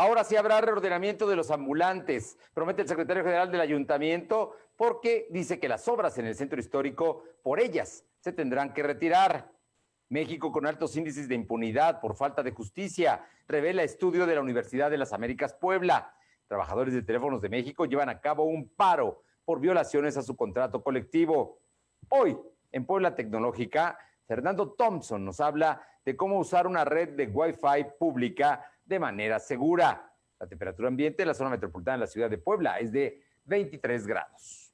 Ahora sí habrá reordenamiento de los ambulantes, promete el secretario general del ayuntamiento, porque dice que las obras en el centro histórico, por ellas, se tendrán que retirar. México con altos índices de impunidad por falta de justicia, revela estudio de la Universidad de las Américas Puebla. Trabajadores de teléfonos de México llevan a cabo un paro por violaciones a su contrato colectivo. Hoy, en Puebla Tecnológica, Fernando Thompson nos habla de cómo usar una red de Wi-Fi pública de manera segura. La temperatura ambiente en la zona metropolitana de la ciudad de Puebla es de 23 grados.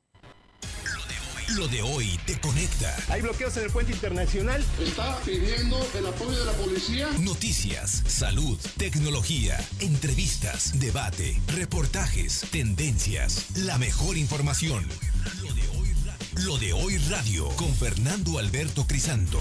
Lo de hoy te conecta. Hay bloqueos en el puente internacional. Está pidiendo el apoyo de la policía. Noticias, salud, tecnología, entrevistas, debate, reportajes, tendencias, la mejor información. Lo de hoy radio, Lo de hoy radio con Fernando Alberto Crisanto.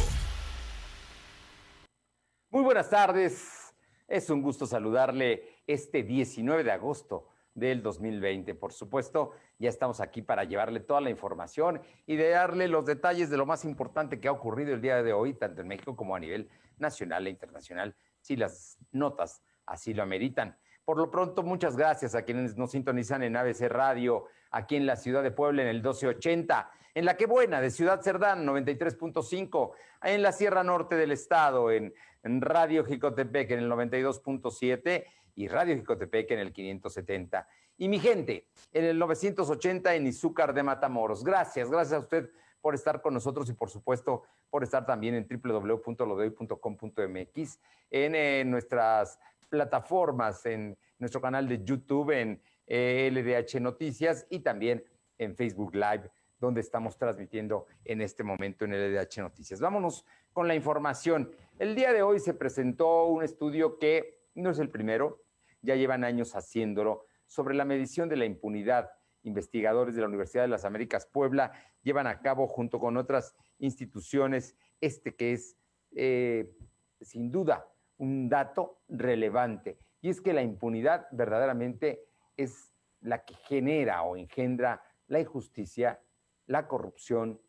Muy buenas tardes. Es un gusto saludarle este 19 de agosto del 2020. Por supuesto, ya estamos aquí para llevarle toda la información y de darle los detalles de lo más importante que ha ocurrido el día de hoy, tanto en México como a nivel nacional e internacional, si las notas así lo ameritan. Por lo pronto, muchas gracias a quienes nos sintonizan en ABC Radio, aquí en la ciudad de Puebla en el 1280, en la que buena de Ciudad Cerdán 93.5, en la Sierra Norte del Estado, en, Radio Jicotepec en el 92.7 y Radio Jicotepec en el 570. Y mi gente, en el 980 en Izúcar de Matamoros. Gracias, gracias a usted por estar con nosotros y por supuesto por estar también en www.lodehoy.com.mx, en, en, nuestras plataformas, en nuestro canal de YouTube, en eh, LDH Noticias y también en Facebook Live, donde estamos transmitiendo en este momento en LDH Noticias. Vámonos con la información. El día de hoy se presentó un estudio que no es el primero, ya llevan años haciéndolo, sobre la medición de la impunidad. Investigadores de la Universidad de las Américas Puebla llevan a cabo junto con otras instituciones este que es eh, sin duda un dato relevante. Y es que la impunidad verdaderamente es la que genera o engendra la injusticia, la corrupción,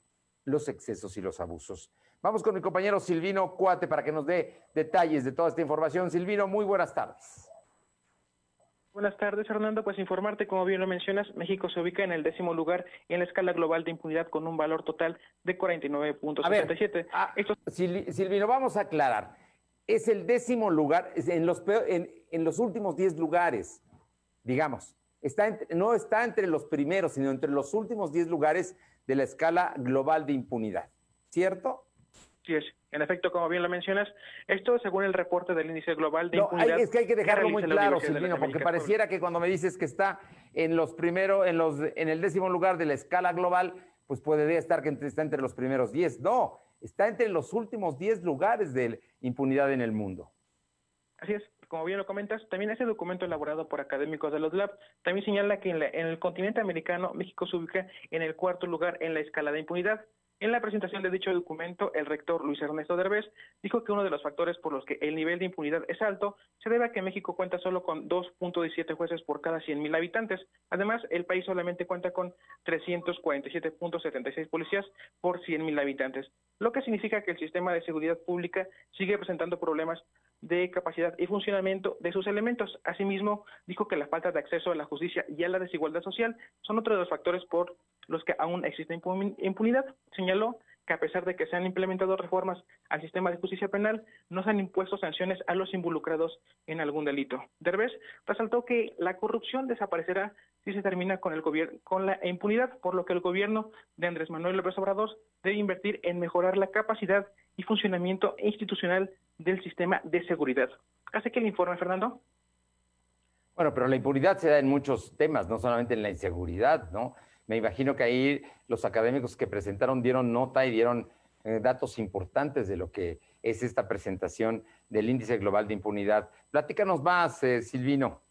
los excesos y los abusos. Vamos con mi compañero Silvino Cuate para que nos dé detalles de toda esta información. Silvino, muy buenas tardes. Buenas tardes, Fernando. Pues informarte, como bien lo mencionas, México se ubica en el décimo lugar en la escala global de impunidad con un valor total de 49.77. Ah, Esto... Silvino, vamos a aclarar. Es el décimo lugar, en los, peor, en, en los últimos 10 lugares, digamos. Está entre, no está entre los primeros, sino entre los últimos 10 lugares de la escala global de impunidad. ¿Cierto? Sí, es. En efecto, como bien lo mencionas, esto según el reporte del índice global de no, impunidad. Hay, es que hay que dejarlo muy claro, Silvino, porque pareciera que cuando me dices que está en los primeros, en los, en el décimo lugar de la escala global, pues puede estar que está entre los primeros 10. No, está entre los últimos 10 lugares de impunidad en el mundo. Así es, como bien lo comentas, también ese documento elaborado por académicos de los LAB también señala que en, la, en el continente americano México se ubica en el cuarto lugar en la escala de impunidad. En la presentación de dicho documento, el rector Luis Ernesto Derbez dijo que uno de los factores por los que el nivel de impunidad es alto se debe a que México cuenta solo con 2.17 jueces por cada 100.000 habitantes. Además, el país solamente cuenta con 347.76 policías por 100.000 habitantes, lo que significa que el sistema de seguridad pública sigue presentando problemas de capacidad y funcionamiento de sus elementos. Asimismo, dijo que la falta de acceso a la justicia y a la desigualdad social son otro de los factores por los que aún existe impunidad. Señaló que a pesar de que se han implementado reformas al sistema de justicia penal, no se han impuesto sanciones a los involucrados en algún delito. Derbez resaltó que la corrupción desaparecerá si se termina con el con la impunidad, por lo que el gobierno de Andrés Manuel López Obrador debe invertir en mejorar la capacidad y funcionamiento institucional del sistema de seguridad. ¿Hace que el informe, Fernando? Bueno, pero la impunidad se da en muchos temas, no solamente en la inseguridad, ¿no? Me imagino que ahí los académicos que presentaron dieron nota y dieron eh, datos importantes de lo que es esta presentación del índice global de impunidad. Platícanos más, eh, Silvino.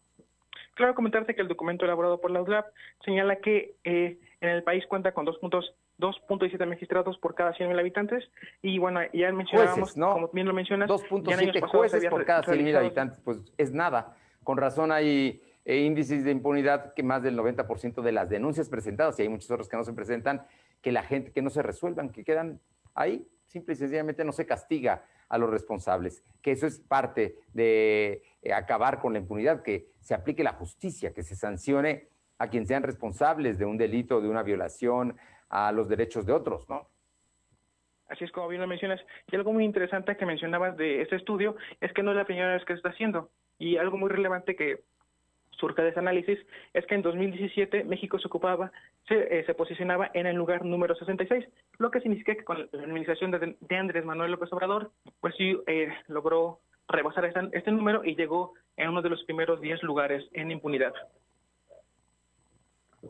Claro, comentarte que el documento elaborado por la UDLAP señala que eh, en el país cuenta con dos puntos 2.17 magistrados por cada 100.000 habitantes y bueno, ya mencionábamos, jueces, ¿no? como bien lo mencionas, 2.7 jueces por cada 100.000 habitantes, pues es nada. Con razón hay eh, índices de impunidad que más del 90% de las denuncias presentadas, y hay muchos otros que no se presentan, que la gente, que no se resuelvan, que quedan ahí, simple y sencillamente no se castiga a los responsables, que eso es parte de eh, acabar con la impunidad, que se aplique la justicia, que se sancione a quienes sean responsables de un delito, de una violación a los derechos de otros, ¿no? Así es como bien lo mencionas. Y algo muy interesante que mencionabas de este estudio es que no es la primera vez que se está haciendo. Y algo muy relevante que surge de ese análisis es que en 2017 México se ocupaba, se, eh, se posicionaba en el lugar número 66, lo que significa que con la administración de, Andrés Manuel López Obrador, pues sí eh, logró rebasar este, este número y llegó en uno de los primeros 10 lugares en impunidad.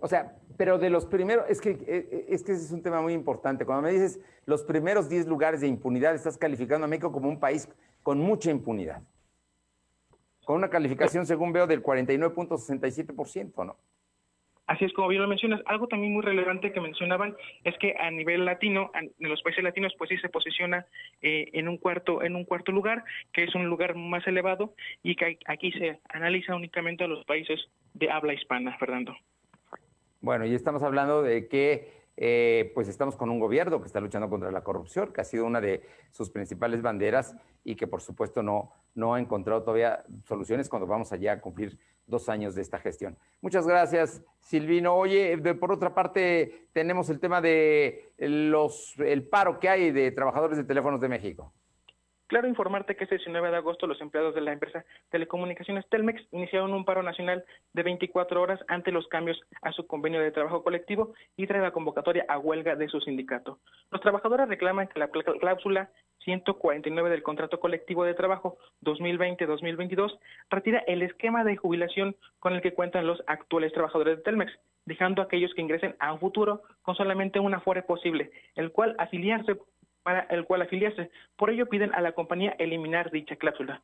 O sea, pero de los primeros, es que, eh, es que ese es un tema muy importante. Cuando me dices los primeros 10 lugares de impunidad, estás calificando a México como un país con mucha impunidad. Con una calificación, según veo, del 49.67%, ¿no? Así es como bien lo mencionas. Algo también muy relevante que mencionaban es que a nivel latino, en los países latinos, pues sí se posiciona eh, en un cuarto en un cuarto lugar, que es un lugar más elevado y que aquí se analiza únicamente a los países de habla hispana, Fernando. Bueno, y estamos hablando de que eh, pues estamos con un gobierno que está luchando contra la corrupción, que ha sido una de sus principales banderas y que por supuesto no, no ha encontrado todavía soluciones cuando vamos allá a cumplir dos años de esta gestión. Muchas gracias, Silvino. Oye, por otra parte, tenemos el tema de los, el paro que hay de trabajadores de teléfonos de México. Claro informarte que este 19 de agosto los empleados de la empresa Telecomunicaciones Telmex iniciaron un paro nacional de 24 horas ante los cambios a su convenio de trabajo colectivo y tras la convocatoria a huelga de su sindicato. Los trabajadores reclaman que la cláusula 149 del contrato colectivo de trabajo 2020-2022 retira el esquema de jubilación con el que cuentan los actuales trabajadores de Telmex, dejando a aquellos que ingresen a un futuro con solamente una fuere posible, el cual afiliarse para el cual afiliarse. Por ello piden a la compañía eliminar dicha cláusula.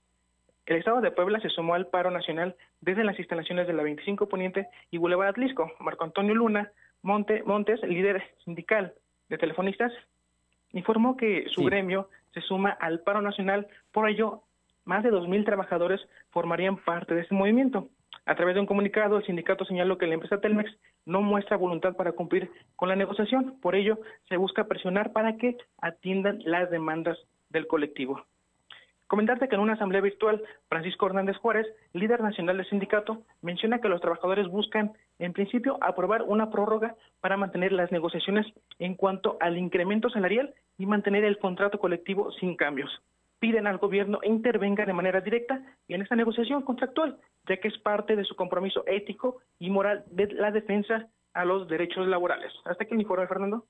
El Estado de Puebla se sumó al paro nacional desde las instalaciones de la 25 Poniente y Boulevard Atlisco. Marco Antonio Luna Monte, Montes, líder sindical de telefonistas, informó que su gremio se suma al paro nacional. Por ello, más de 2.000 trabajadores formarían parte de este movimiento. A través de un comunicado, el sindicato señaló que la empresa Telmex no muestra voluntad para cumplir con la negociación. Por ello, se busca presionar para que atiendan las demandas del colectivo. Comentarte que en una asamblea virtual, Francisco Hernández Juárez, líder nacional del sindicato, menciona que los trabajadores buscan, en principio, aprobar una prórroga para mantener las negociaciones en cuanto al incremento salarial y mantener el contrato colectivo sin cambios piden al gobierno intervenga de manera directa en esta negociación contractual, ya que es parte de su compromiso ético y moral de la defensa a los derechos laborales. Hasta aquí el informe, Fernando.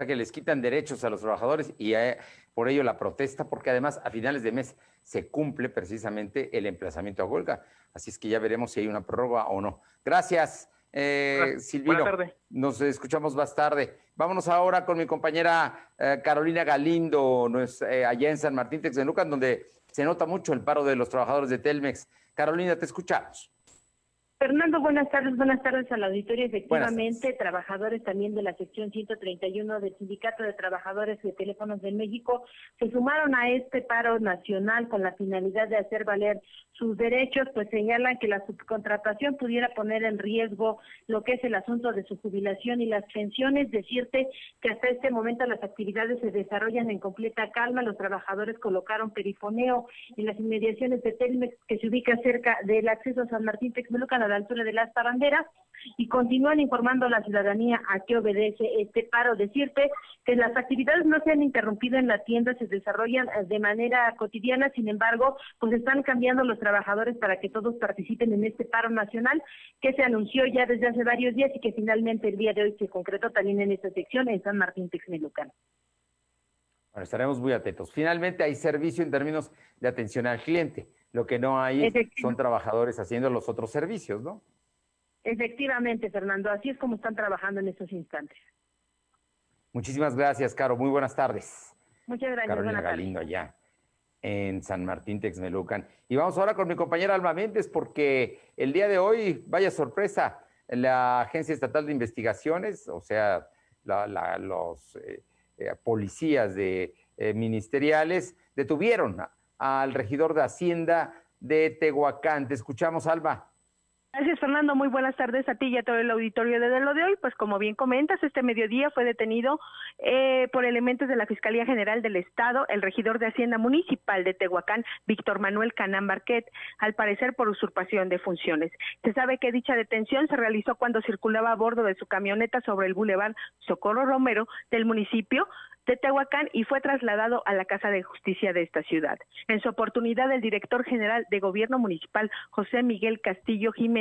O que les quitan derechos a los trabajadores y eh, por ello la protesta, porque además a finales de mes se cumple precisamente el emplazamiento a huelga. Así es que ya veremos si hay una prórroga o no. Gracias. Eh, Silvino, nos escuchamos más tarde. Vámonos ahora con mi compañera eh, Carolina Galindo, eh, allá en San Martín Texmelucan, donde se nota mucho el paro de los trabajadores de Telmex. Carolina, te escuchamos. Fernando, buenas tardes, buenas tardes al auditorio. Efectivamente, trabajadores también de la sección 131 del Sindicato de Trabajadores de Teléfonos de México se sumaron a este paro nacional con la finalidad de hacer valer sus derechos, pues señalan que la subcontratación pudiera poner en riesgo lo que es el asunto de su jubilación y las pensiones. Decirte que hasta este momento las actividades se desarrollan en completa calma. Los trabajadores colocaron perifoneo en las inmediaciones de Telmex, que se ubica cerca del acceso a San Martín Texmelucan la altura de las tabanderas y continúan informando a la ciudadanía a qué obedece este paro. Decirte que las actividades no se han interrumpido en la tienda, se desarrollan eh, de manera cotidiana, sin embargo, pues están cambiando los trabajadores para que todos participen en este paro nacional que se anunció ya desde hace varios días y que finalmente el día de hoy se concretó también en esta sección en San Martín Texmelucan. Bueno, estaremos muy atentos. Finalmente hay servicio en términos de atención al cliente. Lo que no hay son trabajadores haciendo los otros servicios, ¿no? Efectivamente, Fernando, así es como están trabajando en estos instantes. Muchísimas gracias, Caro. Muy buenas tardes. Muchas gracias. Carolina Galindo, allá en San Martín Texmelucan. Y vamos ahora con mi compañera Alma Méndez, porque el día de hoy, vaya sorpresa, la Agencia Estatal de Investigaciones, o sea, los eh, eh, policías de, eh, ministeriales, detuvieron al regidor de Hacienda de Tehuacán. Te escuchamos, Alba. Gracias, Fernando. Muy buenas tardes a ti y a todo el auditorio de lo de hoy. Pues como bien comentas, este mediodía fue detenido eh, por elementos de la Fiscalía General del Estado el regidor de Hacienda Municipal de Tehuacán, Víctor Manuel Canán Barquet, al parecer por usurpación de funciones. Se sabe que dicha detención se realizó cuando circulaba a bordo de su camioneta sobre el bulevar Socorro Romero del municipio de Tehuacán y fue trasladado a la Casa de Justicia de esta ciudad. En su oportunidad, el director general de Gobierno Municipal, José Miguel Castillo Jiménez,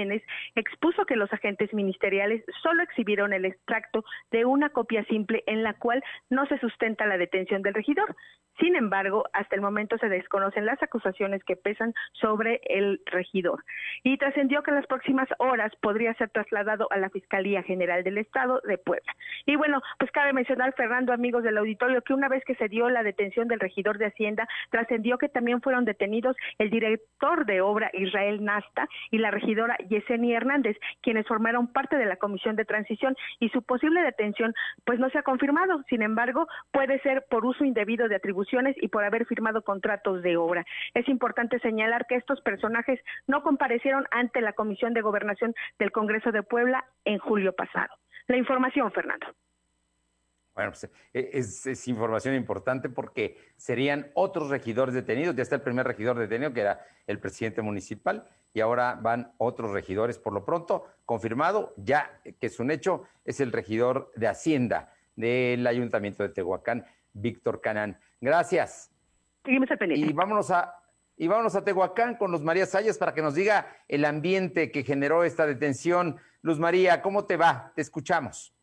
expuso que los agentes ministeriales solo exhibieron el extracto de una copia simple en la cual no se sustenta la detención del regidor. Sin embargo, hasta el momento se desconocen las acusaciones que pesan sobre el regidor. Y trascendió que en las próximas horas podría ser trasladado a la Fiscalía General del Estado de Puebla. Y bueno, pues cabe mencionar, Fernando, amigos del auditorio, que una vez que se dio la detención del regidor de Hacienda, trascendió que también fueron detenidos el director de obra Israel Nasta y la regidora Yesenia Hernández, quienes formaron parte de la comisión de transición y su posible detención pues no se ha confirmado. Sin embargo, puede ser por uso indebido de atribuciones y por haber firmado contratos de obra. Es importante señalar que estos personajes no comparecieron ante la Comisión de Gobernación del Congreso de Puebla en julio pasado. La información, Fernando. Bueno, pues e, es, información importante porque serían otros regidores detenidos. Ya está el primer regidor detenido, que era el presidente municipal, y ahora van otros regidores. Por lo pronto, confirmado ya que es un hecho, es el regidor de Hacienda del Ayuntamiento de Tehuacán, Víctor Canán. Gracias. Seguimos Y vámonos a, y vámonos a Tehuacán con Luz María Sayas para que nos diga el ambiente que generó esta detención. Luz María, ¿cómo te va? Te escuchamos.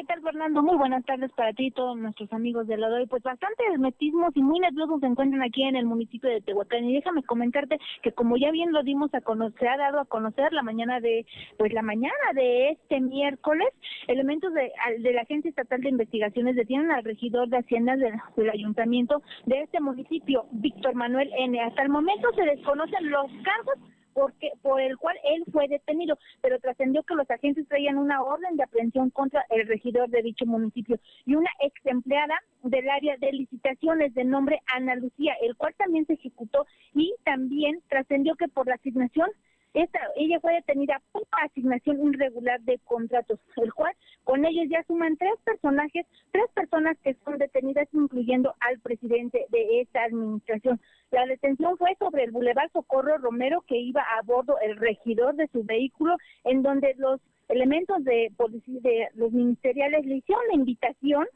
¿Qué tal, Fernando? Muy buenas tardes para ti y todos nuestros amigos de la hoy. Pues bastante hermetismos y muy nerviosos se encuentran aquí en el municipio de Tehuacán. Y déjame comentarte que como ya bien lo dimos a conocer, se ha dado a conocer la mañana de, pues la mañana de este miércoles, elementos de, de la Agencia Estatal de Investigaciones detienen al regidor de Hacienda del, del ayuntamiento de este municipio, Víctor Manuel N. Hasta el momento se desconocen los cargos porque por el cual él fue detenido, pero trascendió que los agentes traían una orden de aprehensión contra el regidor de dicho municipio y una ex empleada del área de licitaciones de nombre Ana Lucía, el cual también se ejecutó y también trascendió que por la asignación esta, ella fue detenida por asignación irregular de contratos, el cual con ellos ya suman tres personajes, tres personas que son detenidas, incluyendo al presidente de esta administración. La detención fue sobre el Boulevard Socorro Romero, que iba a bordo el regidor de su vehículo, en donde los elementos de de los ministeriales le hicieron la invitación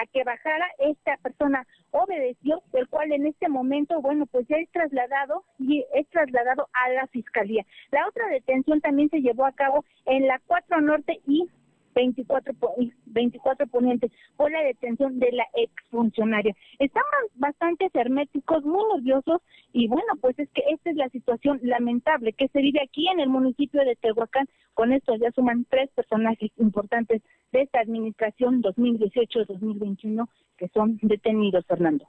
a que bajara, esta persona obedeció, el cual en este momento, bueno, pues ya es trasladado y es trasladado a la fiscalía. La otra detención también se llevó a cabo en la 4 Norte y 24, 24 ponientes por la detención de la exfuncionaria. Están bastante herméticos, muy nerviosos y bueno, pues es que esta es la situación lamentable que se vive aquí en el municipio de Tehuacán. Con esto ya suman tres personajes importantes de esta administración 2018-2021 que son detenidos, Fernando.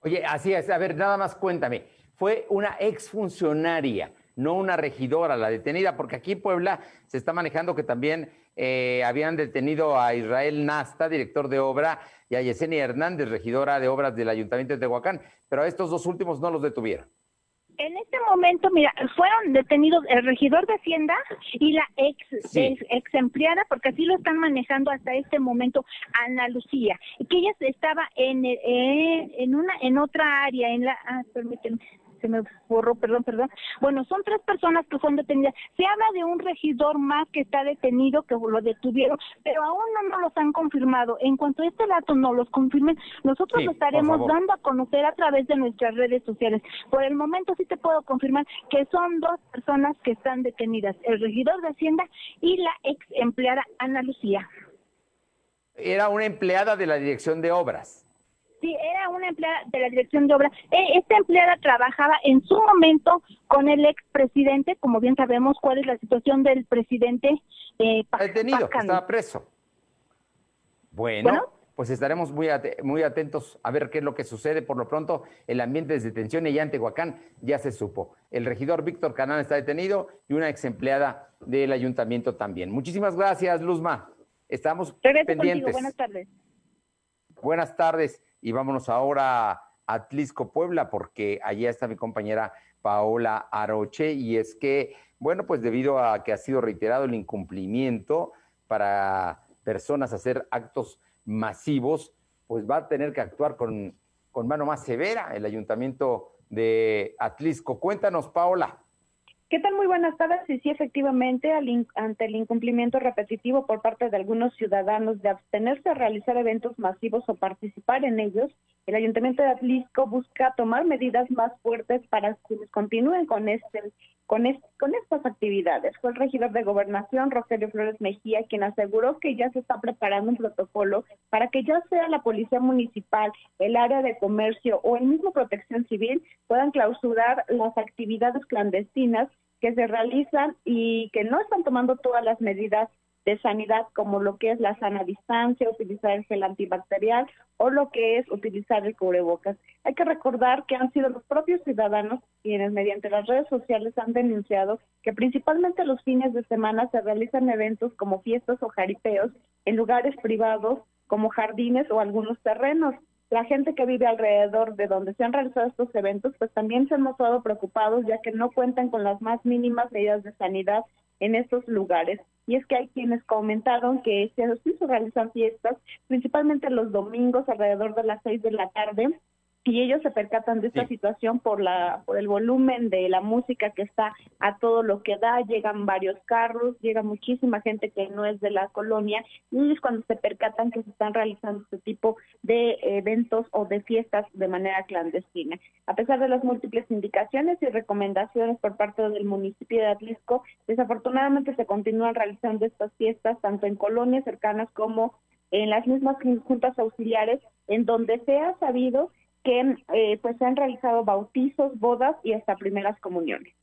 Oye, así es. A ver, nada más cuéntame. Fue una exfuncionaria no una regidora la detenida, porque aquí Puebla se está manejando que también eh, habían detenido a Israel Nasta, director de obra, y a Yesenia Hernández, regidora de obras del Ayuntamiento de Tehuacán, pero a estos dos últimos no los detuvieron. En este momento, mira, fueron detenidos el regidor de Hacienda y la ex, ex, empleada, porque así lo están manejando hasta este momento Ana Lucía, que ella estaba en, eh, en una en otra área, en la, ah, permíteme, se me borró, perdón, perdón. Bueno, son tres personas que son detenidas. Se habla de un regidor más que está detenido, que lo detuvieron, pero aún no nos los han confirmado. En cuanto a este dato no los confirmen, nosotros lo estaremos dando a conocer a través de nuestras redes sociales. Por el momento sí te puedo confirmar que son dos personas que están detenidas, el regidor de Hacienda y la ex empleada Ana Lucía. Era una empleada de la Dirección de Obras. Sí, era una empleada de la dirección de obra. E, esta empleada trabajaba en su momento con el expresidente, como bien sabemos cuál es la situación del presidente. Eh, Detenido, estaba preso. Bueno, pues estaremos muy, muy atentos a ver qué es lo que sucede. Por lo pronto, el ambiente de detención allá en Tehuacán ya se supo. El regidor Víctor Canán está detenido y una ex empleada del ayuntamiento también. Muchísimas gracias, Luzma. Estamos pendientes. Buenas tardes. Buenas tardes y vámonos ahora Atlisco, Puebla, porque allá está mi compañera Paola Aroche, y es que, bueno, pues debido a que ha sido reiterado el incumplimiento para personas hacer actos masivos, pues va a tener que actuar con, con mano más severa el ayuntamiento de Atlisco. Cuéntanos, Paola. ¿Qué tal? Muy buenas tardes. Y sí, efectivamente, ante el incumplimiento repetitivo por parte de algunos ciudadanos de abstenerse a realizar eventos masivos o participar en ellos, el Ayuntamiento de Atlisco busca tomar medidas más fuertes para que continúen con este con, con estas actividades. Fue el regidor de Gobernación, Rogelio Flores Mejía, quien aseguró que ya se está preparando un protocolo para que ya sea la Policía Municipal, el área de comercio o el mismo Protección Civil puedan clausurar las actividades clandestinas que se realizan y que no están tomando todas las medidas de sanidad como lo que es la sana distancia, utilizar el gel antibacterial o lo que es utilizar el cubrebocas. Hay que recordar que han sido los propios ciudadanos quienes mediante las redes sociales han denunciado que principalmente los fines de semana se realizan eventos como fiestas o jaripeos en lugares privados como jardines o algunos terrenos. La gente que vive alrededor de donde se han realizado estos eventos, pues también se han mostrado preocupados ya que no cuentan con las más mínimas medidas de sanidad en estos lugares. Y es que hay quienes comentaron que se realizan fiestas, principalmente los domingos alrededor de las seis de la tarde, y ellos se percatan de esta situación por la por el volumen de la música que está a todo lo que da, llegan varios carros, llega muchísima gente que no es de la colonia y es cuando se percatan que se están realizando este tipo de eventos o de fiestas de manera clandestina. A pesar de las múltiples indicaciones y recomendaciones por parte del municipio de Atlisco, desafortunadamente se continúan realizando estas fiestas tanto en colonias cercanas como en las mismas juntas auxiliares en donde se ha sabido que eh, pues se han realizado bautizos, bodas y hasta primeras comuniones.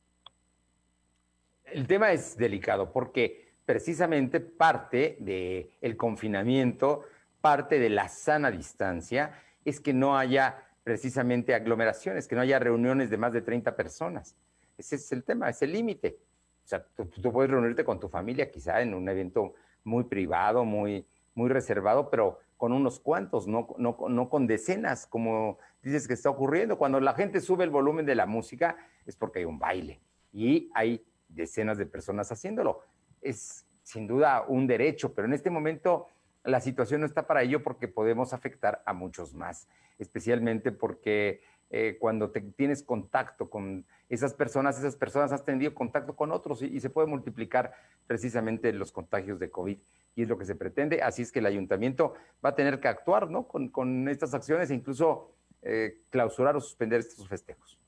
El tema es delicado porque precisamente parte del el confinamiento, parte de la sana distancia, es que no haya precisamente aglomeraciones, que no haya reuniones de más de 30 personas. Ese es el tema, es el límite. O sea, tú, tú, puedes reunirte con tu familia quizá en un evento muy privado, muy, muy reservado, pero con unos cuantos, no, no, con decenas, como dices que está ocurriendo. Cuando la gente sube el volumen de la música es porque hay un baile y hay decenas de personas haciéndolo. Es sin duda un derecho, pero en este momento la situación no está para ello porque podemos afectar a muchos más, especialmente porque eh, cuando tienes contacto con esas personas, esas personas has tenido contacto con otros y, y se puede multiplicar precisamente los contagios de COVID y es lo que se pretende. Así es que el ayuntamiento va a tener que actuar ¿no? con, con estas acciones e incluso eh, clausurar o suspender estos festejos.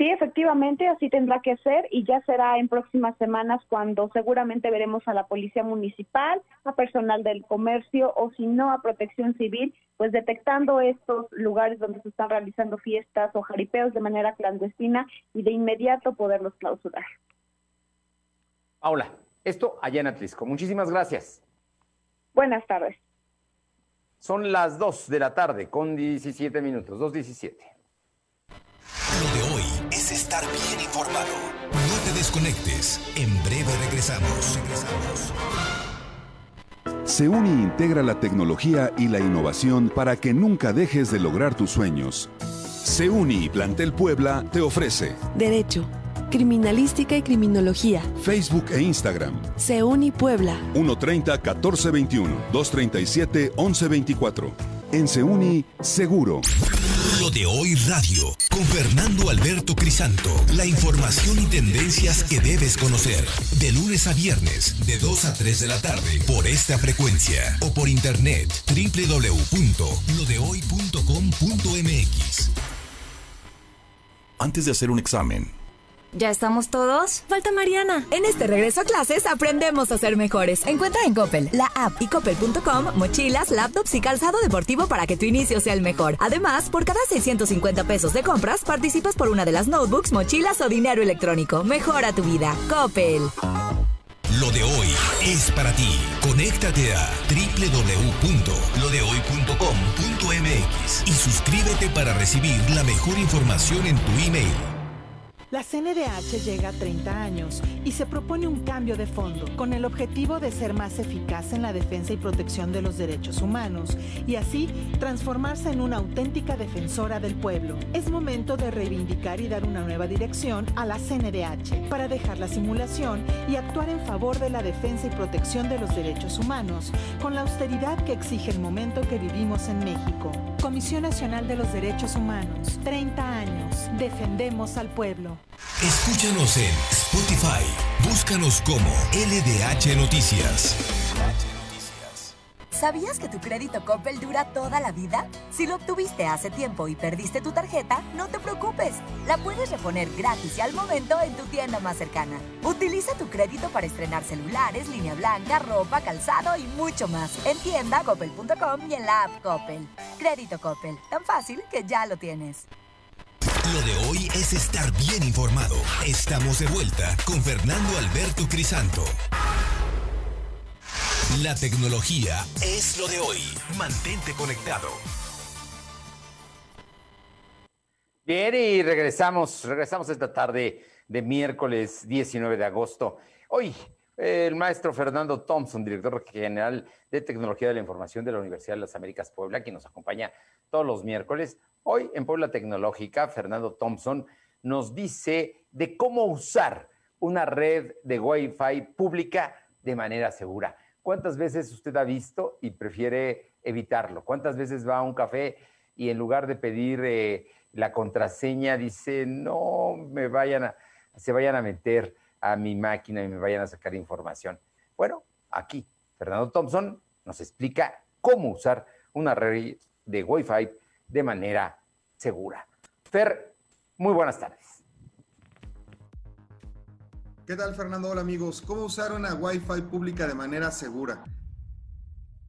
Sí, efectivamente, así tendrá que ser y ya será en próximas semanas cuando seguramente veremos a la Policía Municipal, a personal del comercio o si no a Protección Civil, pues detectando estos lugares donde se están realizando fiestas o jaripeos de manera clandestina y de inmediato poderlos clausurar. Paula, esto allá en Atlisco. Muchísimas gracias. Buenas tardes. Son las 2 de la tarde con 17 minutos, 2.17. Lo de hoy es estar bien informado. No te desconectes. En breve regresamos. Regresamos. SEUNI integra la tecnología y la innovación para que nunca dejes de lograr tus sueños. SEUNI Plantel Puebla te ofrece Derecho Criminalística y Criminología. Facebook e Instagram. Seuni Puebla. 130-1421, 237-1124. En Seuni, seguro. Lo de hoy radio, con Fernando Alberto Crisanto. La información y tendencias que debes conocer. De lunes a viernes, de 2 a 3 de la tarde, por esta frecuencia. O por internet, www.lodehoy.com.mx. Antes de hacer un examen, ¿Ya estamos todos? Falta Mariana. En este regreso a clases aprendemos a ser mejores. Encuentra en Coppel, la app y coppel.com mochilas, laptops y calzado deportivo para que tu inicio sea el mejor. Además, por cada 650 pesos de compras, participas por una de las notebooks, mochilas o dinero electrónico. Mejora tu vida. Coppel. Lo de hoy es para ti. Conéctate a www.lodehoy.com.mx y suscríbete para recibir la mejor información en tu email. La CNDH llega a 30 años y se propone un cambio de fondo con el objetivo de ser más eficaz en la defensa y protección de los derechos humanos y así transformarse en una auténtica defensora del pueblo. Es momento de reivindicar y dar una nueva dirección a la CNDH para dejar la simulación y actuar en favor de la defensa y protección de los derechos humanos con la austeridad que exige el momento que vivimos en México. Comisión Nacional de los Derechos Humanos, 30 años, defendemos al pueblo. Escúchanos en Spotify. Búscanos como LDH Noticias. ¿Sabías que tu crédito Coppel dura toda la vida? Si lo obtuviste hace tiempo y perdiste tu tarjeta, no te preocupes. La puedes reponer gratis y al momento en tu tienda más cercana. Utiliza tu crédito para estrenar celulares, línea blanca, ropa, calzado y mucho más. En tienda coppel.com y en la app Coppel. Crédito Coppel, tan fácil que ya lo tienes. Lo de hoy es estar bien informado. Estamos de vuelta con Fernando Alberto Crisanto. La tecnología es lo de hoy. Mantente conectado. Bien, y regresamos, regresamos esta tarde de miércoles 19 de agosto. Hoy, el maestro Fernando Thompson, director general de Tecnología de la Información de la Universidad de las Américas Puebla, quien nos acompaña todos los miércoles. Hoy en Puebla Tecnológica, Fernando Thompson nos dice de cómo usar una red de Wi-Fi pública de manera segura. ¿Cuántas veces usted ha visto y prefiere evitarlo? ¿Cuántas veces va a un café y en lugar de pedir eh, la contraseña dice, no me vayan se vayan a meter a mi máquina y me vayan a sacar información? Bueno, aquí Fernando Thompson nos explica cómo usar una red de Wi-Fi de manera segura. Fer, muy buenas tardes. ¿Qué tal, Fernando? Hola, amigos. ¿Cómo usar una Wi-Fi pública de manera segura?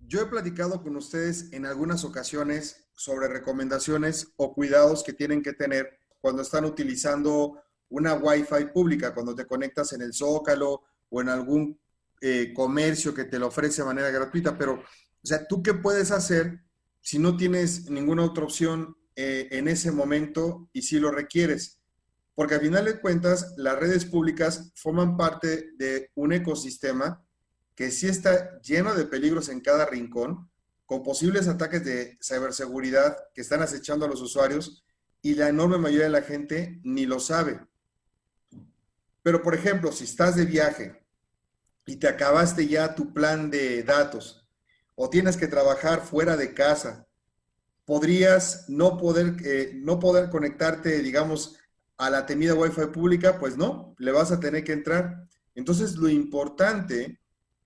Yo he platicado con ustedes en algunas ocasiones sobre recomendaciones o cuidados que tienen que tener cuando están utilizando una Wi-Fi pública, cuando te conectas en el Zócalo o en algún eh, comercio que te lo ofrece de manera gratuita. Pero, o sea, ¿tú qué puedes hacer si no tienes ninguna otra opción eh, en ese momento y si lo requieres? porque al final de cuentas las redes públicas forman parte de un ecosistema que sí está lleno de peligros en cada rincón, con posibles ataques de ciberseguridad que están acechando a los usuarios y la enorme mayoría de la gente ni lo sabe. Pero, por ejemplo, si estás de viaje y te acabaste ya tu plan de datos o tienes que trabajar fuera de casa, podrías no poder, eh, no poder conectarte, digamos, a la temida Wi-Fi pública, pues no, le vas a tener que entrar. Entonces, lo importante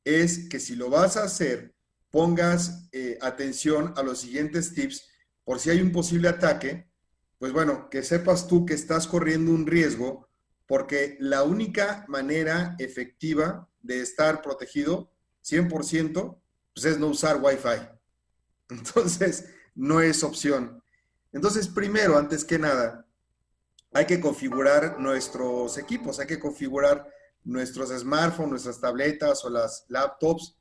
es que si lo vas a hacer, pongas eh, atención a los siguientes tips por si hay un posible ataque, pues bueno, que sepas tú que estás corriendo un riesgo porque la única manera efectiva de estar protegido 100% pues es no usar Wi-Fi. Entonces, no es opción. Entonces, primero, antes que nada, hay que configurar nuestros equipos, hay que configurar nuestros smartphones, nuestras tabletas o las laptops.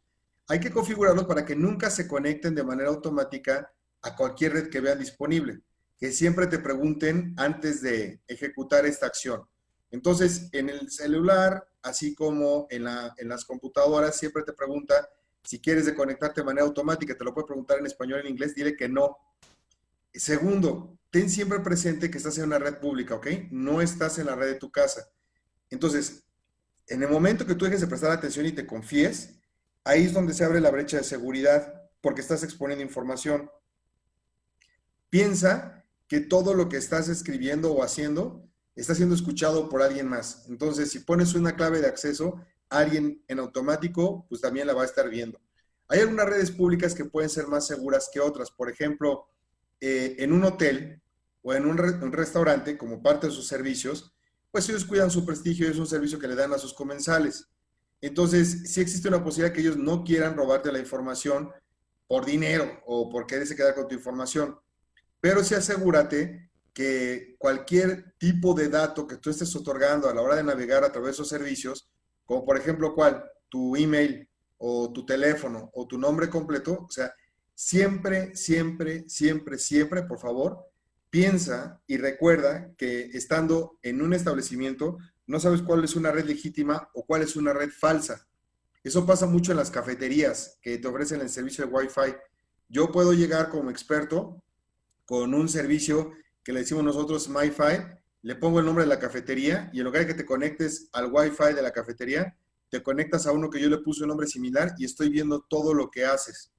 Hay que configurarlos para que nunca se conecten de manera automática a cualquier red que vean disponible. Que siempre te pregunten antes de ejecutar esta acción. Entonces, en el celular, así como en, las computadoras, siempre te pregunta si quieres de conectarte de manera automática. Te lo puede preguntar en español, en inglés, dile que no. Segundo, ten siempre presente que estás en una red pública, ¿ok? No estás en la red de tu casa. Entonces, en el momento que tú dejes de prestar atención y te confíes, ahí es donde se abre la brecha de seguridad, porque estás exponiendo información. Piensa que todo lo que estás escribiendo o haciendo está siendo escuchado por alguien más. Entonces, si pones una clave de acceso, alguien en automático, pues también la va a estar viendo. Hay algunas redes públicas que pueden ser más seguras que otras. Por ejemplo, eh, en un hotel o en un, restaurante como parte de sus servicios, pues ellos cuidan su prestigio y es un servicio que le dan a sus comensales. Entonces, sí existe una posibilidad que ellos no quieran robarte la información por dinero o por quererse quedar con tu información. Pero sí asegúrate que cualquier tipo de dato que tú estés otorgando a la hora de navegar a través de esos servicios, como por ejemplo cuál, tu email o tu teléfono o tu nombre completo, o sea, siempre, siempre, siempre, siempre, por favor, piensa y recuerda que estando en un establecimiento no sabes cuál es una red legítima o cuál es una red falsa. Eso pasa mucho en las cafeterías que te ofrecen el servicio de Wi-Fi. Yo puedo llegar como experto con un servicio que le decimos nosotros MiFi, le pongo el nombre de la cafetería y en lugar de que te conectes al Wi-Fi de la cafetería, te conectas a uno que yo le puse un nombre similar y estoy viendo todo lo que haces.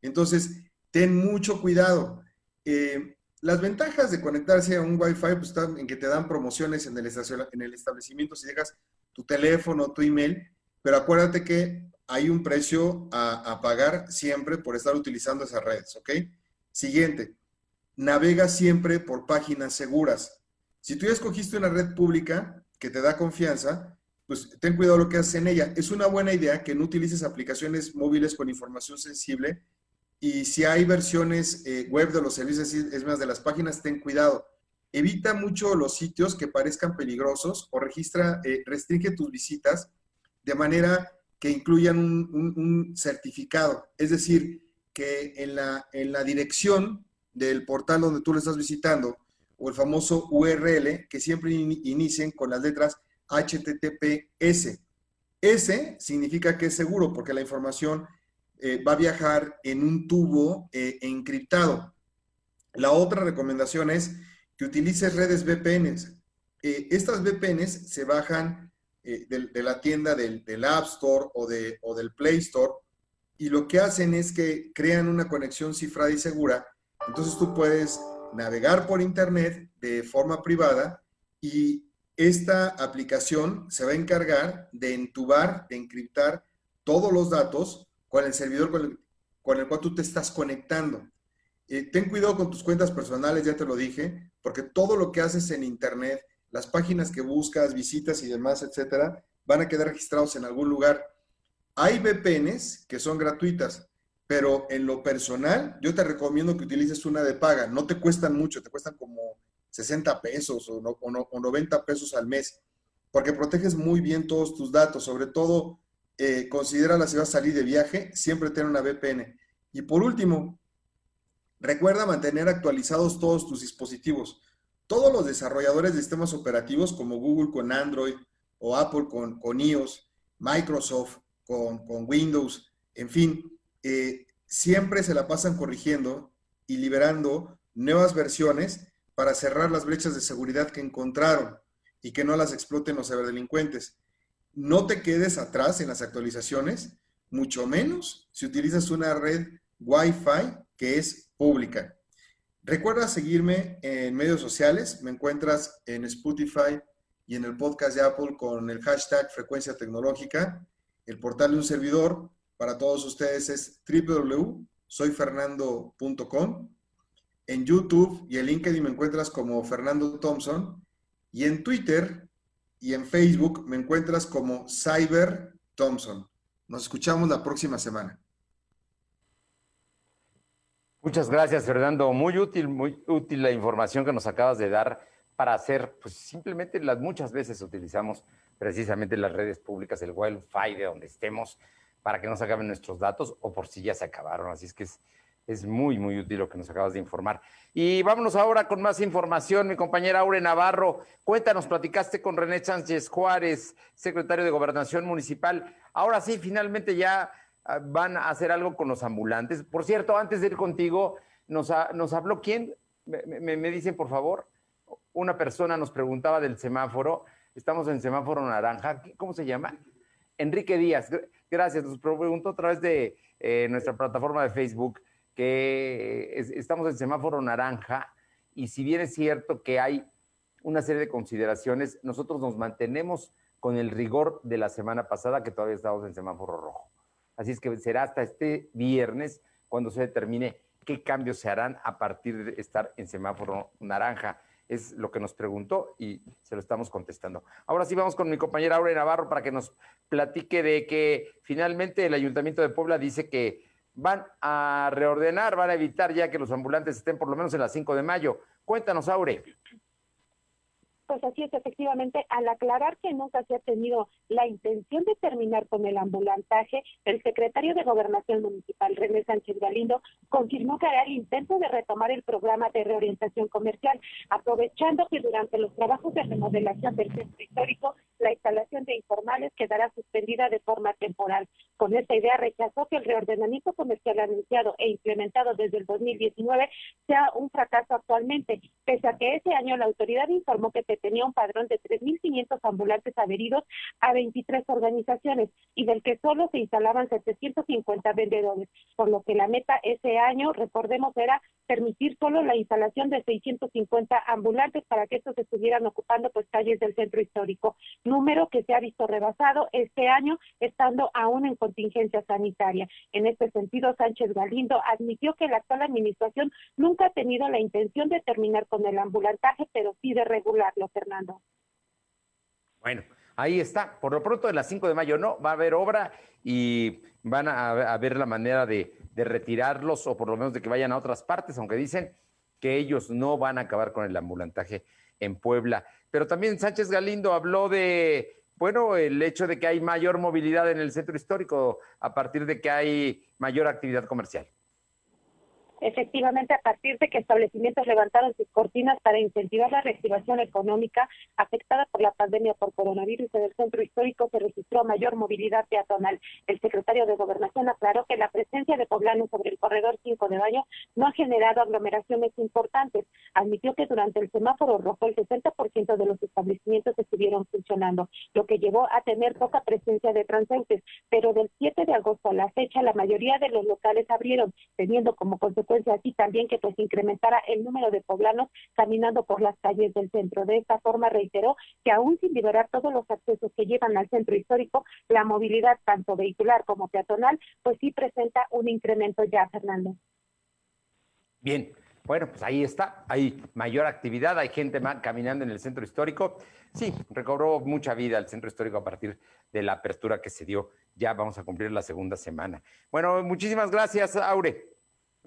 Entonces, ten mucho cuidado. Eh, las ventajas de conectarse a un Wi-Fi pues, están en que te dan promociones en el, en el establecimiento si dejas tu teléfono, tu email, pero acuérdate que hay un precio a, a pagar siempre por estar utilizando esas redes, ¿ok? Siguiente, navega siempre por páginas seguras. Si tú ya escogiste una red pública que te da confianza, pues ten cuidado lo que haces en ella. Es una buena idea que no utilices aplicaciones móviles con información sensible y si hay versiones eh, web de los servicios, es más, de las páginas, ten cuidado. Evita mucho los sitios que parezcan peligrosos o registra, eh, restringe tus visitas de manera que incluyan un, certificado. Es decir, que en la, en la dirección del portal donde tú lo estás visitando o el famoso URL, que siempre inicien con las letras HTTPS. S significa que es seguro porque la información eh, va a viajar en un tubo eh, encriptado. La otra recomendación es que utilices redes VPNs. Eh, estas VPNs se bajan de, la tienda del, App Store o, de, o del Play Store y lo que hacen es que crean una conexión cifrada y segura. Entonces tú puedes navegar por Internet de forma privada y esta aplicación se va a encargar de entubar, de encriptar todos los datos con el servidor con el, cual tú te estás conectando. Eh, ten cuidado con tus cuentas personales, ya te lo dije, porque todo lo que haces en Internet, las páginas que buscas, visitas y demás, etcétera, van a quedar registrados en algún lugar. Hay VPNs que son gratuitas, pero en lo personal, yo te recomiendo que utilices una de paga. No te cuestan mucho, te cuestan como 60 pesos o, o 90 pesos al mes, porque proteges muy bien todos tus datos, sobre todo eh, considera la si vas a salir de viaje, siempre tener una VPN. Y por último, recuerda mantener actualizados todos tus dispositivos. Todos los desarrolladores de sistemas operativos como Google con Android o Apple con, con iOS, Microsoft con, Windows, en fin, eh, siempre se la pasan corrigiendo y liberando nuevas versiones para cerrar las brechas de seguridad que encontraron y que no las exploten los ciberdelincuentes no te quedes atrás en las actualizaciones, mucho menos si utilizas una red Wi-Fi que es pública. Recuerda seguirme en medios sociales, me encuentras en Spotify y en el podcast de Apple con el hashtag frecuencia tecnológica. El portal de un servidor para todos ustedes es www.soyfernando.com. En YouTube y en LinkedIn me encuentras como Fernando Thompson. Y en Twitter y en Facebook me encuentras como Cyber Thompson. Nos escuchamos la próxima semana. Muchas gracias, Fernando. Muy útil, muy útil la información que nos acabas de dar para hacer, pues simplemente las muchas veces utilizamos precisamente las redes públicas, el Wi-Fi de donde estemos, para que no se acaben nuestros datos o por si ya se acabaron. Así es que es es muy, muy útil lo que nos acabas de informar. Y vámonos ahora con más información. Mi compañera Aure Navarro, cuéntanos, platicaste con René Sánchez Juárez, secretario de Gobernación Municipal. Ahora sí, finalmente ya ah, van a hacer algo con los ambulantes. Por cierto, antes de ir contigo, nos, nos habló quién, me, me, dicen por favor, una persona nos preguntaba del semáforo. Estamos en semáforo naranja. ¿Cómo se llama? Enrique Díaz. Gracias. Nos preguntó a través de eh, nuestra plataforma de Facebook que estamos en semáforo naranja y si bien es cierto que hay una serie de consideraciones, nosotros nos mantenemos con el rigor de la semana pasada que todavía estamos en semáforo rojo. Así es que será hasta este viernes cuando se determine qué cambios se harán a partir de estar en semáforo naranja. Es lo que nos preguntó y se lo estamos contestando. Ahora sí vamos con mi compañera Aure Navarro para que nos platique de que finalmente el Ayuntamiento de Puebla dice que van a reordenar, van a evitar ya que los ambulantes estén por lo menos en las 5 de mayo. Cuéntanos, Aure. Pues así es, efectivamente, al aclarar que nunca se ha tenido la intención de terminar con el ambulantaje, el secretario de Gobernación Municipal, René Sánchez Galindo, confirmó que hará el intento de retomar el programa de reorientación comercial, aprovechando que durante los trabajos de remodelación del centro histórico, la instalación de informales quedará suspendida de forma temporal. Con esta idea rechazó que el reordenamiento comercial anunciado e implementado desde el 2019 sea un fracaso actualmente, pese a que ese año la autoridad informó que se tenía un padrón de 3.500 ambulantes adheridos a 23 organizaciones y del que solo se instalaban 750 vendedores, por lo que la meta ese año, recordemos, era permitir solo la instalación de 650 ambulantes para que estos estuvieran ocupando pues calles del centro histórico, número que se ha visto rebasado este año estando aún en contingencia sanitaria. En este sentido, Sánchez Galindo admitió que la actual administración nunca ha tenido la intención de terminar con el ambulantaje, pero sí de regularlo, Fernando. Bueno, ahí está. Por lo pronto, de las 5 de mayo no, va a haber obra y van a, ver la manera de, de retirarlos o por lo menos de que vayan a otras partes, aunque dicen que ellos no van a acabar con el ambulantaje en Puebla. Pero también Sánchez Galindo habló de bueno, el hecho de que hay mayor movilidad en el centro histórico a partir de que hay mayor actividad comercial. Efectivamente, a partir de que establecimientos levantaron sus cortinas para incentivar la reactivación económica afectada por la pandemia por coronavirus en el centro histórico, se registró mayor movilidad peatonal. El secretario de Gobernación aclaró que la presencia de poblanos sobre el corredor 5 de Baño no ha generado aglomeraciones importantes. Admitió que durante el semáforo rojo el 60% de los establecimientos estuvieron funcionando, lo que llevó a tener poca presencia de transeúntes. Pero del 7 de agosto a la fecha, la mayoría de los locales abrieron, teniendo como consecuencia consecuencia así también que pues incrementara el número de poblanos caminando por las calles del centro. De esta forma reiteró que aún sin liberar todos los accesos que llevan al centro histórico, la movilidad tanto vehicular como peatonal pues sí presenta un incremento ya, Fernando. Bien, bueno, pues ahí está, hay mayor actividad, hay gente caminando en el centro histórico. Sí, recobró mucha vida el centro histórico a partir de la apertura que se dio. Ya vamos a cumplir la segunda semana. Bueno, muchísimas gracias, Aure.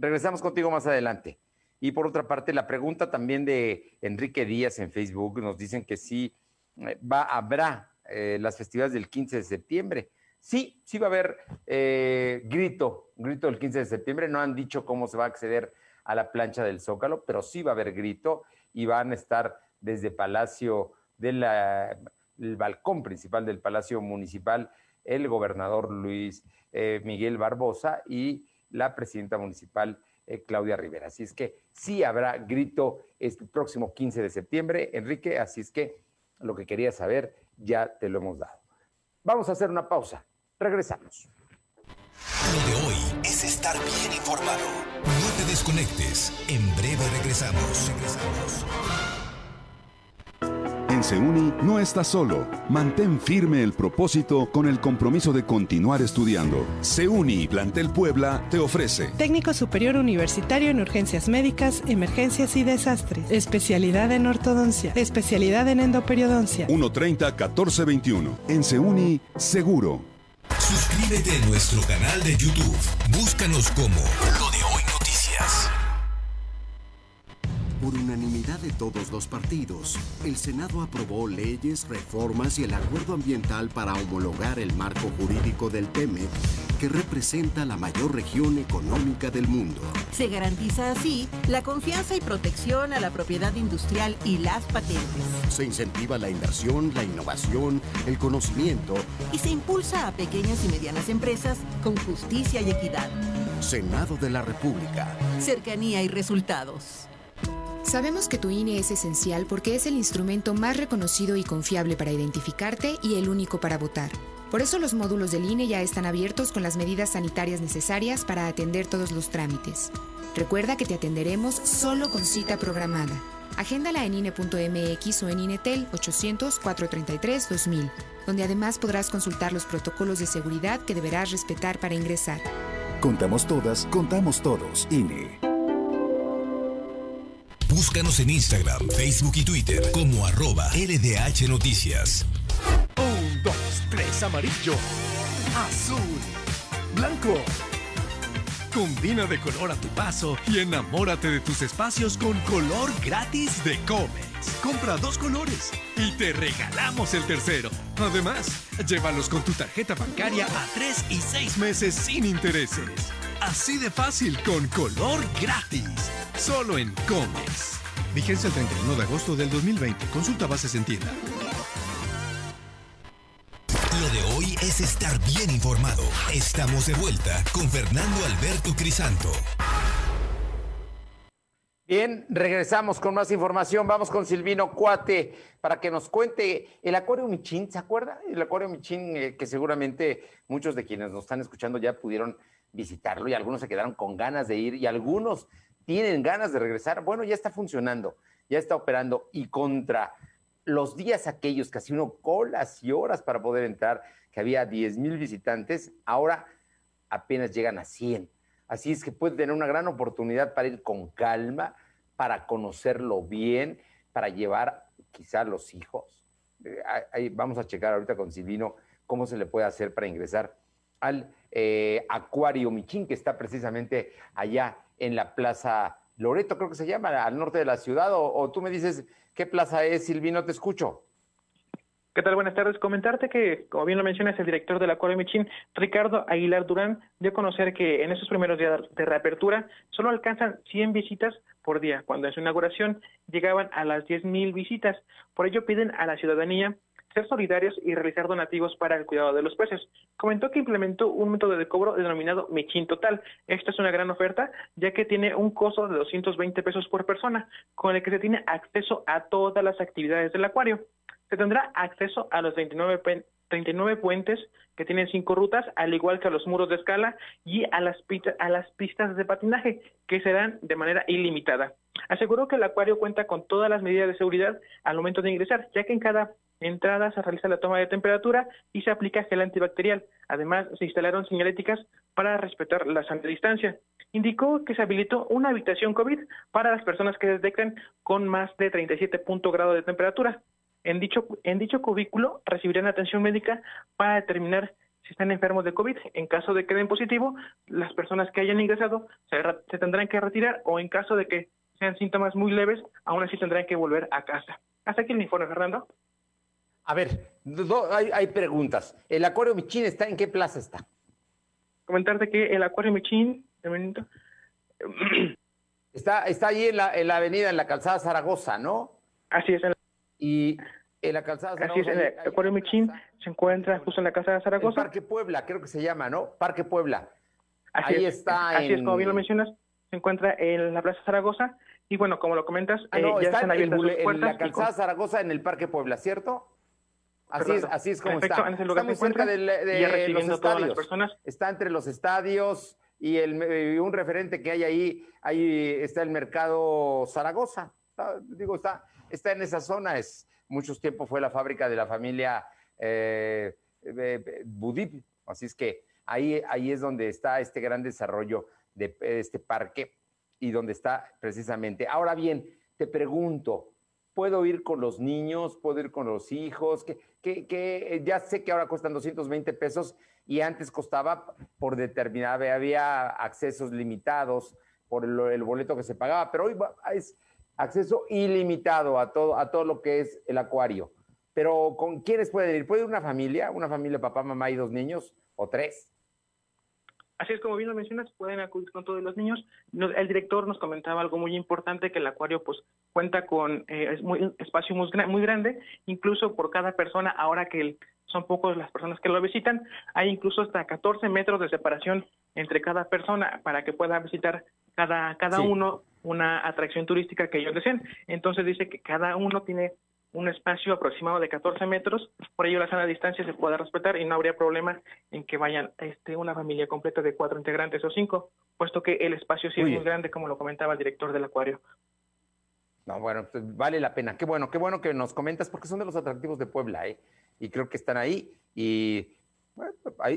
Regresamos contigo más adelante. Y por otra parte, la pregunta también de Enrique Díaz en Facebook, nos dicen que sí eh, va, habrá eh, las festividades del 15 de septiembre. Sí, sí va a haber eh, grito, grito del 15 de septiembre. No han dicho cómo se va a acceder a la plancha del Zócalo, pero sí va a haber grito y van a estar desde Palacio del balcón principal del Palacio Municipal el gobernador Luis Miguel Barbosa y la presidenta municipal eh, Claudia Rivera. Así es que sí habrá grito este próximo 15 de septiembre, Enrique, así es que lo que quería saber ya te lo hemos dado. Vamos a hacer una pausa. Regresamos. Lo de hoy es estar bien informado. No te desconectes. En breve regresamos. Regresamos. En Seuni no estás solo. Mantén firme el propósito con el compromiso de continuar estudiando. Seuni Plantel Puebla te ofrece Técnico Superior Universitario en Urgencias Médicas, Emergencias y Desastres. Especialidad en Ortodoncia. Especialidad en Endoperidoncia. 130-1421. En Seuni, seguro. Suscríbete a nuestro canal de YouTube. Búscanos como Por unanimidad de todos los partidos, el Senado aprobó leyes, reformas y el acuerdo ambiental para homologar el marco jurídico del TEMEC, que representa la mayor región económica del mundo. Se garantiza así la confianza y protección a la propiedad industrial y las patentes. Se incentiva la inversión, la innovación, el conocimiento. Y se impulsa a pequeñas y medianas empresas con justicia y equidad. Senado de la República. Cercanía y resultados. Sabemos que tu INE es esencial porque es el instrumento más reconocido y confiable para identificarte y el único para votar. Por eso los módulos del INE ya están abiertos con las medidas sanitarias necesarias para atender todos los trámites. Recuerda que te atenderemos solo con cita programada. Agéndala en INE.mx o en INETEL 800-433-2000, donde además podrás consultar los protocolos de seguridad que deberás respetar para ingresar. Contamos todas, contamos todos, INE. Búscanos en Instagram, Facebook y Twitter como arroba LDH Noticias. Un, dos, tres, amarillo, azul, blanco. Combina de color a tu paso y enamórate de tus espacios con color gratis de Comex. Compra dos colores y te regalamos el tercero. Además, llévalos con tu tarjeta bancaria a tres y seis meses sin intereses. Así de fácil con color gratis. Solo en Comex. Vigencia el 31 de agosto del 2020. Consulta bases en tienda. Lo de hoy es estar bien informado. Estamos de vuelta con Fernando Alberto Crisanto. Bien, regresamos con más información. Vamos con Silvino Cuate para que nos cuente el Acuario Michín. ¿Se acuerda? El Acuario Michín, eh, que seguramente muchos de quienes nos están escuchando ya pudieron visitarlo y algunos se quedaron con ganas de ir y algunos tienen ganas de regresar. Bueno, ya está funcionando, ya está operando y contra los días aquellos, casi uno colas y horas para poder entrar, que había 10 mil visitantes, ahora apenas llegan a 100. Así es que puede tener una gran oportunidad para ir con calma, para conocerlo bien, para llevar quizá los hijos. Eh, ahí vamos a checar ahorita con Silvino cómo se le puede hacer para ingresar al eh, Acuario Michín, que está precisamente allá en la Plaza Loreto, creo que se llama, al norte de la ciudad, o, tú me dices qué plaza es, Silvino, te escucho. ¿Qué tal? Buenas tardes. Comentarte que, como bien lo mencionas, el director del Acuario Michín, Ricardo Aguilar Durán, dio a conocer que en estos primeros días de reapertura solo alcanzan 100 visitas por día, cuando en su inauguración llegaban a las 10.000 visitas. Por ello piden a la ciudadanía ser solidarios y realizar donativos para el cuidado de los peces. Comentó que implementó un método de cobro denominado Michín Total. Esta es una gran oferta, ya que tiene un costo de 220 pesos por persona, con el que se tiene acceso a todas las actividades del acuario. Se tendrá acceso a los 29, 39 puentes que tienen cinco rutas, al igual que a los muros de escala y a las, a las pistas de patinaje, que serán de manera ilimitada. Aseguró que el acuario cuenta con todas las medidas de seguridad al momento de ingresar, ya que en cada entrada se realiza la toma de temperatura y se aplica gel antibacterial. Además, se instalaron señaléticas para respetar la sana distancia. Indicó que se habilitó una habitación COVID para las personas que detecten con más de 37 puntos grados de temperatura. En dicho, en dicho cubículo recibirán atención médica para determinar si están enfermos de COVID. En caso de que den positivo, las personas que hayan ingresado se, se tendrán que retirar o en caso de que sean síntomas muy leves, aún así tendrán que volver a casa. Hasta aquí el informe, Fernando. A ver, hay, hay, preguntas. ¿El Acuario Michín está en qué plaza está? Comentarte que el Acuario Michín, está, está ahí en la, en la avenida, en la calzada Zaragoza, ¿no? Así es. En la... Y en la calzada Zaragoza. Así es, en el Acuario Michín se encuentra justo en la calzada Zaragoza. El Parque Puebla, creo que se llama, ¿no? Parque Puebla. Así ahí es, está. Así en... es, como bien lo mencionas, se encuentra en la Plaza Zaragoza. Y bueno, como lo comentas, ah, no, eh, ya está están en, abiertas el, sus puertas. en la calzada con... Zaragoza, en el Parque Puebla, ¿cierto? Así es, así es como Perfecto, está. En ese lugar está muy cerca de, los estadios. personas. Está entre los estadios y el, un referente que hay ahí, ahí está el mercado Zaragoza. Está, digo, está, está en esa zona. Es, muchos tiempos fue la fábrica de la familia eh, eh, Budip. Así es que ahí, ahí es donde está este gran desarrollo de este parque y donde está precisamente. Ahora bien, te pregunto, ¿puedo ir con los niños? ¿Puedo ir con los hijos? Que, que, que ya sé que ahora cuestan 220 pesos y antes costaba por determinada, había accesos limitados por el, el, boleto que se pagaba, pero hoy es acceso ilimitado a todo, a todo lo que es el acuario. Pero ¿con quiénes pueden ir? ¿Puede ir una familia? ¿Una familia, papá, mamá y dos niños? ¿O tres? Así es como bien lo mencionas, pueden acudir con todos los niños. Nos, el director nos comentaba algo muy importante, que el acuario pues cuenta con eh, es muy, espacio muy, muy, grande, incluso por cada persona, ahora que el, son pocos las personas que lo visitan, hay incluso hasta 14 metros de separación entre cada persona para que pueda visitar cada, cada sí. uno una atracción turística que ellos deseen. Entonces dice que cada uno tiene un espacio aproximado de 14 metros, por ello la sana distancia se puede respetar y no habría problema en que vayan este, una familia completa de cuatro integrantes o cinco, puesto que el espacio sí Uy. es muy grande, como lo comentaba el director del acuario. No, bueno, pues vale la pena. Qué bueno, qué bueno que nos comentas, porque son de los atractivos de Puebla, ¿eh? Y creo que están ahí y bueno,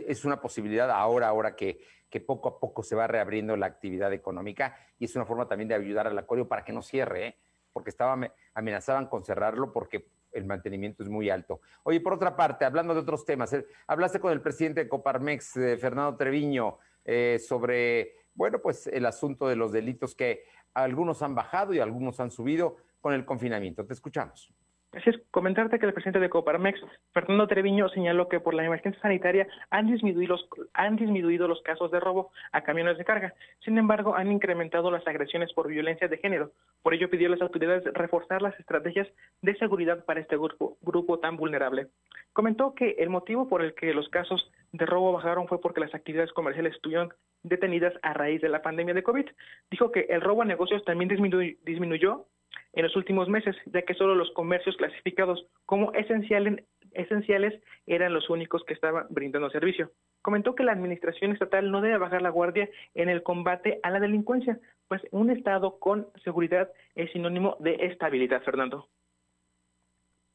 es una posibilidad ahora, ahora que, que poco a poco se va reabriendo la actividad económica y es una forma también de ayudar al acuario para que no cierre, ¿eh? Porque estaba, amenazaban con cerrarlo porque el mantenimiento es muy alto. Oye, por otra parte, hablando de otros temas, eh, hablaste con el presidente de Coparmex, eh, Fernando Treviño, eh, sobre, bueno, pues el asunto de los delitos que algunos han bajado y algunos han subido. con el confinamiento. Te escuchamos. Así es, comentarte que el presidente de Coparmex, Fernando Treviño, señaló que por la emergencia sanitaria han disminuido, los, han disminuido los casos de robo a camiones de carga. Sin embargo, han incrementado las agresiones por violencia de género. Por ello, pidió a las autoridades reforzar las estrategias de seguridad para este grupo, grupo tan vulnerable. Comentó que el motivo por el que los casos de robo bajaron fue porque las actividades comerciales estuvieron detenidas a raíz de la pandemia de COVID. Dijo que el robo a negocios también disminuyó en los últimos meses, ya que solo los comercios clasificados como esenciales, esenciales eran los únicos que estaban brindando servicio. Comentó que la administración estatal no debe bajar la guardia en el combate a la delincuencia, pues un Estado con seguridad es sinónimo de estabilidad, Fernando.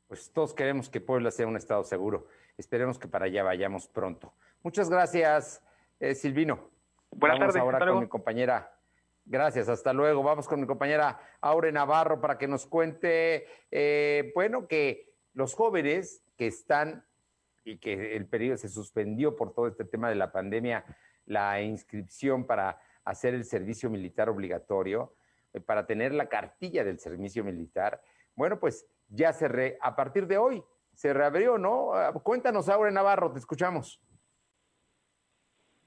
Pues todos queremos que Puebla sea un Estado seguro. Esperemos que para allá vayamos pronto. Muchas gracias, eh, Silvino. Buenas Vamos tardes. ahora con mi compañera Gracias, hasta luego. Vamos con mi compañera Aure Navarro para que nos cuente, eh, bueno, que los jóvenes que están y que el periodo se suspendió por todo este tema de la pandemia, la inscripción para hacer el servicio militar obligatorio, eh, para tener la cartilla del servicio militar, bueno, pues ya se re, a partir de hoy se reabrió, ¿no? Ah, Cuéntanos, Aure Navarro, te escuchamos.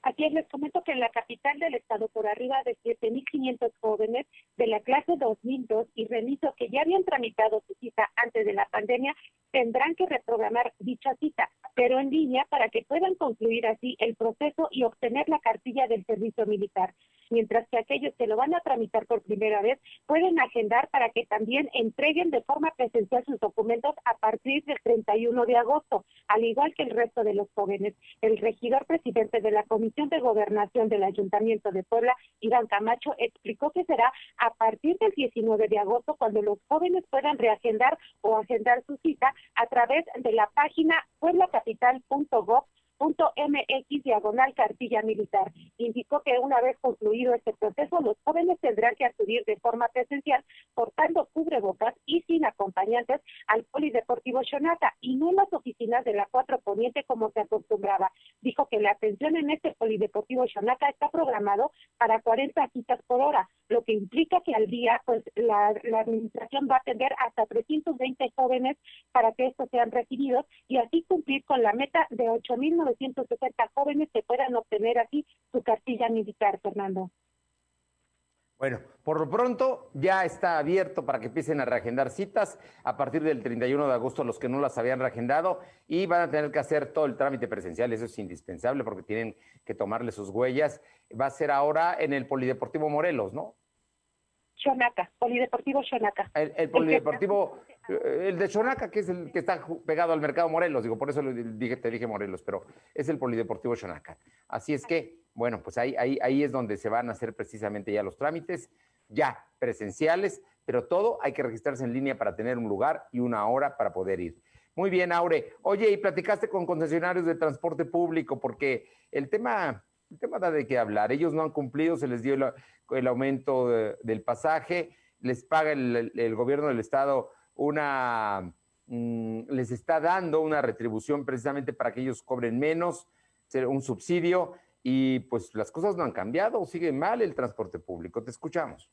Aquí les comento que en la capital del estado, por arriba de 7.500 jóvenes de la clase 2002 y remiso que ya habían tramitado su cita antes de la pandemia, tendrán que reprogramar dicha cita, pero en línea para que puedan concluir así el proceso y obtener la cartilla del servicio militar. Mientras que aquellos que lo van a tramitar por primera vez pueden agendar para que también entreguen de forma presencial sus documentos a partir del 31 de agosto, al igual que el resto de los jóvenes. El regidor presidente de la Comisión de Gobernación del Ayuntamiento de Puebla, Iván Camacho, explicó que será a partir del 19 de agosto cuando los jóvenes puedan reagendar o agendar su cita a través de la página pueblacapital.gov mx diagonal cartilla militar. Indicó que una vez concluido este proceso, los jóvenes tendrán que acudir de forma presencial portando cubrebocas y sin acompañantes al Polideportivo Xonaca y no en las oficinas de la Cuatro Poniente como se acostumbraba. Dijo que la atención en este Polideportivo Xonaca está programado para 40 citas por hora, lo que implica que al día pues la, la administración va a atender hasta 320 jóvenes para que estos sean recibidos y así cumplir con la meta de 8.960 jóvenes que puedan obtener así su cartilla militar, Fernando. Bueno, por lo pronto ya está abierto para que empiecen a reagendar citas a partir del 31 de agosto los que no las habían reagendado y van a tener que hacer todo el trámite presencial, eso es indispensable porque tienen que tomarle sus huellas. Va a ser ahora en el Polideportivo Morelos, ¿no? Xonaca, Polideportivo Xonaca. El, el Polideportivo, el de Xonaca, que es el que está pegado al Mercado Morelos, digo, por eso dije, te dije Morelos, pero es el Polideportivo Xonaca. Así es que, bueno, pues ahí, ahí, ahí es donde se van a hacer precisamente ya los trámites, ya presenciales, pero todo hay que registrarse en línea para tener un lugar y una hora para poder ir. Muy bien, Aure. Oye, y platicaste con concesionarios de transporte público, porque el tema, el tema da de qué hablar. Ellos no han cumplido, se les dio el, aumento de- del pasaje, les paga el- el gobierno del estado una, mm, les está dando una retribución precisamente para que ellos cobren menos, un subsidio, y pues las cosas no han cambiado, sigue mal el transporte público. Te escuchamos.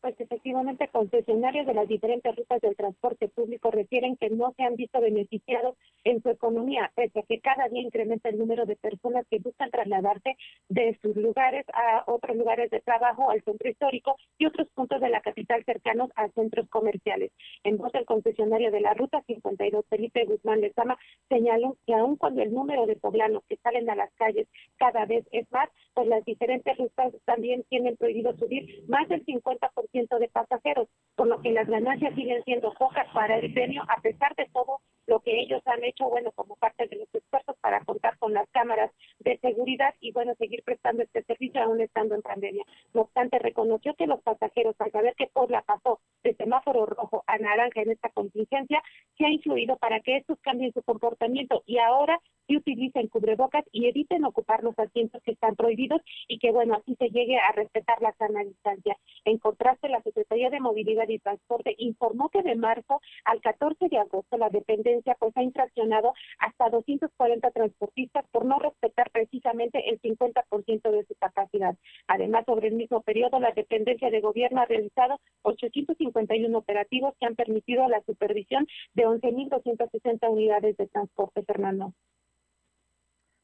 Pues efectivamente, concesionarios de las diferentes rutas del transporte público refieren que no se han visto beneficiados en su economía, pese a que cada día incrementa el número de personas que buscan trasladarse de sus lugares a otros lugares de trabajo, al centro histórico y otros puntos de la capital cercanos a centros comerciales. En voz del concesionario de la Ruta 52, Felipe Guzmán Lezama, señaló que aun cuando el número de poblanos que salen a las calles cada vez es más, pues las diferentes rutas también tienen prohibido subir más del 50% de pasajeros, por lo que las ganancias siguen siendo pocas para el gremio, a pesar de todo lo que ellos han hecho, bueno, como parte de los expertos para contar con las cámaras de seguridad y, bueno, seguir prestando este servicio aún estando en pandemia. No obstante, reconoció que los pasajeros, al saber que Puebla pasó de semáforo rojo a naranja en esta contingencia, se ha influido para que estos cambien su comportamiento y ahora sí utilicen cubrebocas y eviten ocupar los asientos que están prohibidos y que, bueno, así se llegue a respetar la sana distancia. En contraste, la Secretaría de Movilidad y Transporte informó que de marzo al 14 de agosto la dependencia pues ha infraccionado hasta 240 transportistas por no respetar precisamente el 50% de su capacidad. Además, sobre el mismo periodo, la dependencia de gobierno ha realizado 851 operativos que han permitido la supervisión de 11.260 unidades de transporte, Fernando.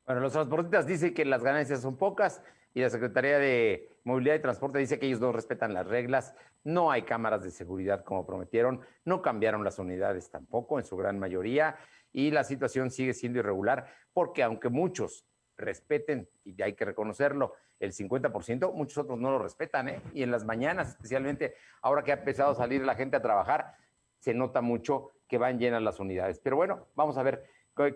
Bueno, los transportistas dicen que las ganancias son pocas y la Secretaría de Movilidad y Transporte dice que ellos no respetan las reglas, no hay cámaras de seguridad como prometieron, no cambiaron las unidades tampoco en su gran mayoría y la situación sigue siendo irregular porque aunque muchos respeten, y hay que reconocerlo, el 50%, muchos otros no lo respetan, ¿eh? Y en las mañanas, especialmente ahora que ha empezado a salir la gente a trabajar, se nota mucho que van llenas las unidades. Pero bueno, vamos a ver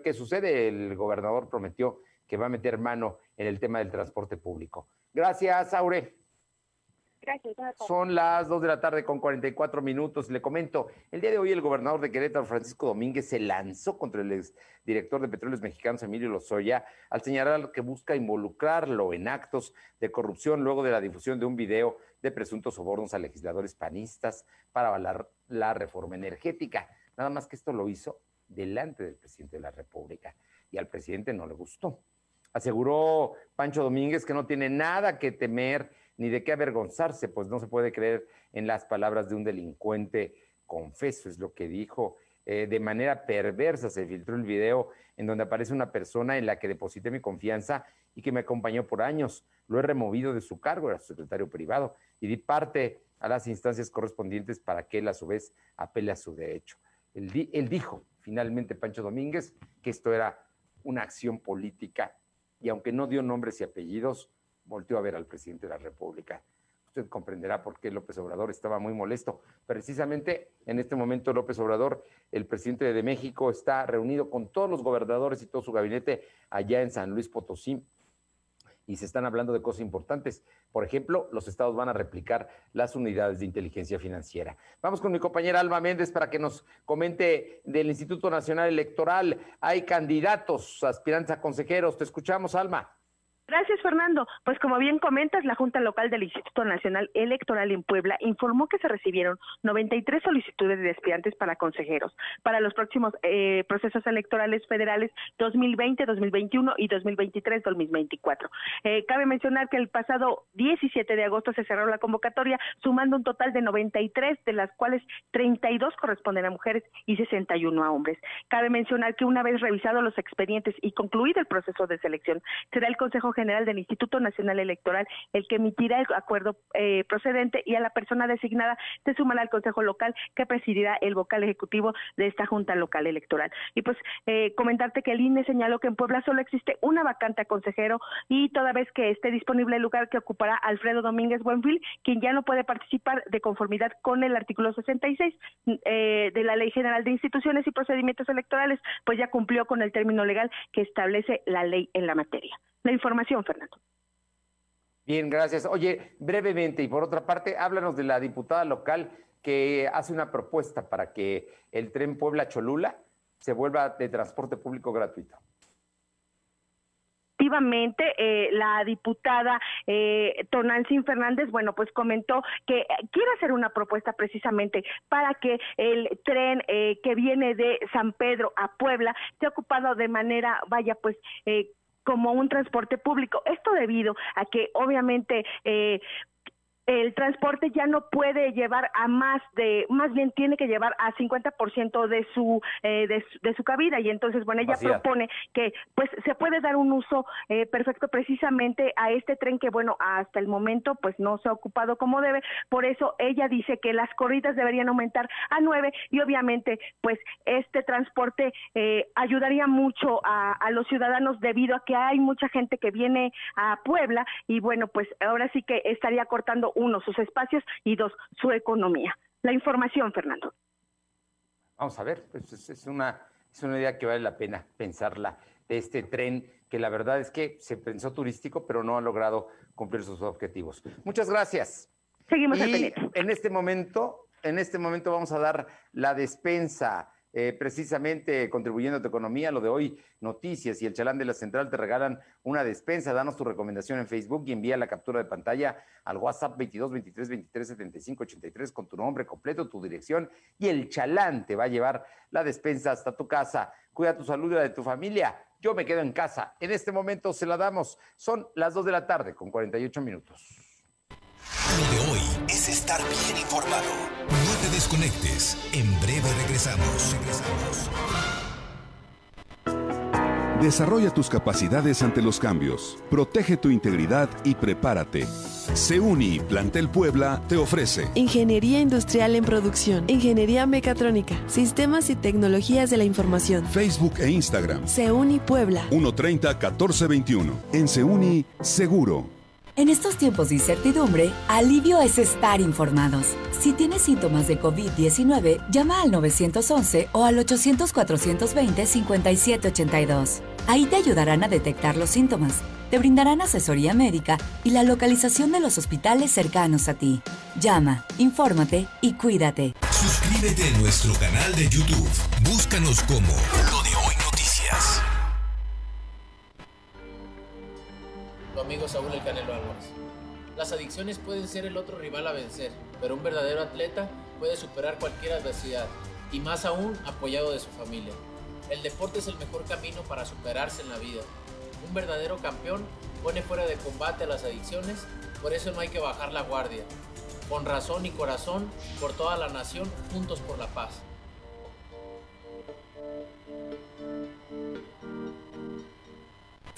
qué, sucede. El gobernador prometió que va a meter mano en el tema del transporte público. Gracias, Aure. Gracias. Son las 2 de la tarde con 44 minutos. Le comento, el día de hoy el gobernador de Querétaro, Francisco Domínguez, se lanzó contra el director de Petróleos Mexicanos, Emilio Lozoya, al señalar que busca involucrarlo en actos de corrupción luego de la difusión de un video de presuntos sobornos a legisladores panistas para avalar la reforma energética. Nada más que esto lo hizo delante del presidente de la República y al presidente no le gustó. Aseguró Pancho Domínguez que no tiene nada que temer ni de qué avergonzarse, pues no se puede creer en las palabras de un delincuente confeso, es lo que dijo. Eh, de manera perversa se filtró el video en donde aparece una persona en la que deposité mi confianza y que me acompañó por años. Lo he removido de su cargo, era secretario privado, y di parte a las instancias correspondientes para que él a su vez apele a su derecho. Él, él dijo, finalmente, Pancho Domínguez, que esto era una acción política y aunque no dio nombres y apellidos, volteó a ver al presidente de la República. Usted comprenderá por qué López Obrador estaba muy molesto. Precisamente en este momento López Obrador, el presidente de México, está reunido con todos los gobernadores y todo su gabinete allá en San Luis Potosí y se están hablando de cosas importantes. Por ejemplo, los estados van a replicar las unidades de inteligencia financiera. Vamos con mi compañera Alma Méndez para que nos comente del Instituto Nacional Electoral. Hay candidatos, aspirantes a consejeros. Te escuchamos, Alma. Gracias, Fernando. Pues como bien comentas, la Junta Local del Instituto Nacional Electoral en Puebla informó que se recibieron 93 solicitudes de aspirantes para consejeros para los próximos eh, procesos electorales federales 2020, 2021 y 2023-2024. Eh, cabe mencionar que el pasado 17 de agosto se cerró la convocatoria, sumando un total de 93, de las cuales 32 corresponden a mujeres y 61 a hombres. Cabe mencionar que una vez revisados los expedientes y concluido el proceso de selección, será el Consejo General del Instituto Nacional Electoral el que emitirá el acuerdo eh, procedente y a la persona designada se sumará al Consejo Local que presidirá el vocal ejecutivo de esta Junta Local Electoral. Y pues eh, comentarte que el INE señaló que en Puebla solo existe una vacante a consejero y toda vez que esté disponible el lugar que ocupará Alfredo Domínguez Buenfil, quien ya no puede participar de conformidad con el artículo 66 eh, de la Ley General de Instituciones y Procedimientos Electorales, pues ya cumplió con el término legal que establece la ley en la materia la información, Fernando. Bien, gracias. Oye, brevemente, y por otra parte, háblanos de la diputada local que hace una propuesta para que el tren Puebla-Cholula se vuelva de transporte público gratuito efectivamente eh, la diputada eh, Tonantzin Fernández, bueno, pues comentó que quiere hacer una propuesta precisamente para que el tren eh, que viene de San Pedro a Puebla sea ocupado de manera, vaya, pues eh, como un transporte público. Esto debido a que obviamente eh, el transporte ya no puede llevar a más de, más bien tiene que llevar a 50% de su, eh, de, de, su cabida. Y entonces, bueno, ella propone que pues se puede dar un uso eh, perfecto precisamente a este tren que, bueno, hasta el momento pues no se ha ocupado como debe, por eso ella dice que las corridas deberían aumentar a nueve y obviamente pues este transporte eh, ayudaría mucho a, a los ciudadanos debido a que hay mucha gente que viene a Puebla y bueno, pues ahora sí que estaría cortando uno, sus espacios y dos, su economía. La información, Fernando. Vamos a ver, pues es, una, es una idea que vale la pena pensarla de este tren que la verdad es que se pensó turístico, pero no ha logrado cumplir sus objetivos. Muchas gracias. Seguimos y En este momento, en este momento vamos a dar la despensa eh, precisamente contribuyendo a tu economía, lo de hoy, noticias y el chalán de la central te regalan una despensa. Danos tu recomendación en Facebook y envía la captura de pantalla al WhatsApp 22 23 23 75 83 con tu nombre completo, tu dirección y el chalán te va a llevar la despensa hasta tu casa. Cuida tu salud y la de tu familia. Yo me quedo en casa. En este momento se la damos. Son las 2 de la tarde con 48 minutos. Lo de hoy es estar bien informado. No te desconectes. En breve regresamos. Regresamos. Desarrolla tus capacidades ante los cambios. Protege tu integridad y prepárate. SEUNI Plantel Puebla te ofrece Ingeniería Industrial en Producción, Ingeniería Mecatrónica, Sistemas y Tecnologías de la Información. Facebook e Instagram. SEUNI Puebla. 130 1421. En SEUNI, seguro. En estos tiempos de incertidumbre, alivio es estar informados. Si tienes síntomas de COVID-19, llama al 911 o al 800-420-5782. Ahí te ayudarán a detectar los síntomas, te brindarán asesoría médica y la localización de los hospitales cercanos a ti. Llama, infórmate y cuídate. Suscríbete a nuestro canal de YouTube. Búscanos como amigo Saúl El Canelo Álvarez. Las adicciones pueden ser el otro rival a vencer, pero un verdadero atleta puede superar cualquier adversidad, y más aún apoyado de su familia. El deporte es el mejor camino para superarse en la vida. Un verdadero campeón pone fuera de combate a las adicciones, por eso no hay que bajar la guardia. Con razón y corazón, por toda la nación, juntos por la paz.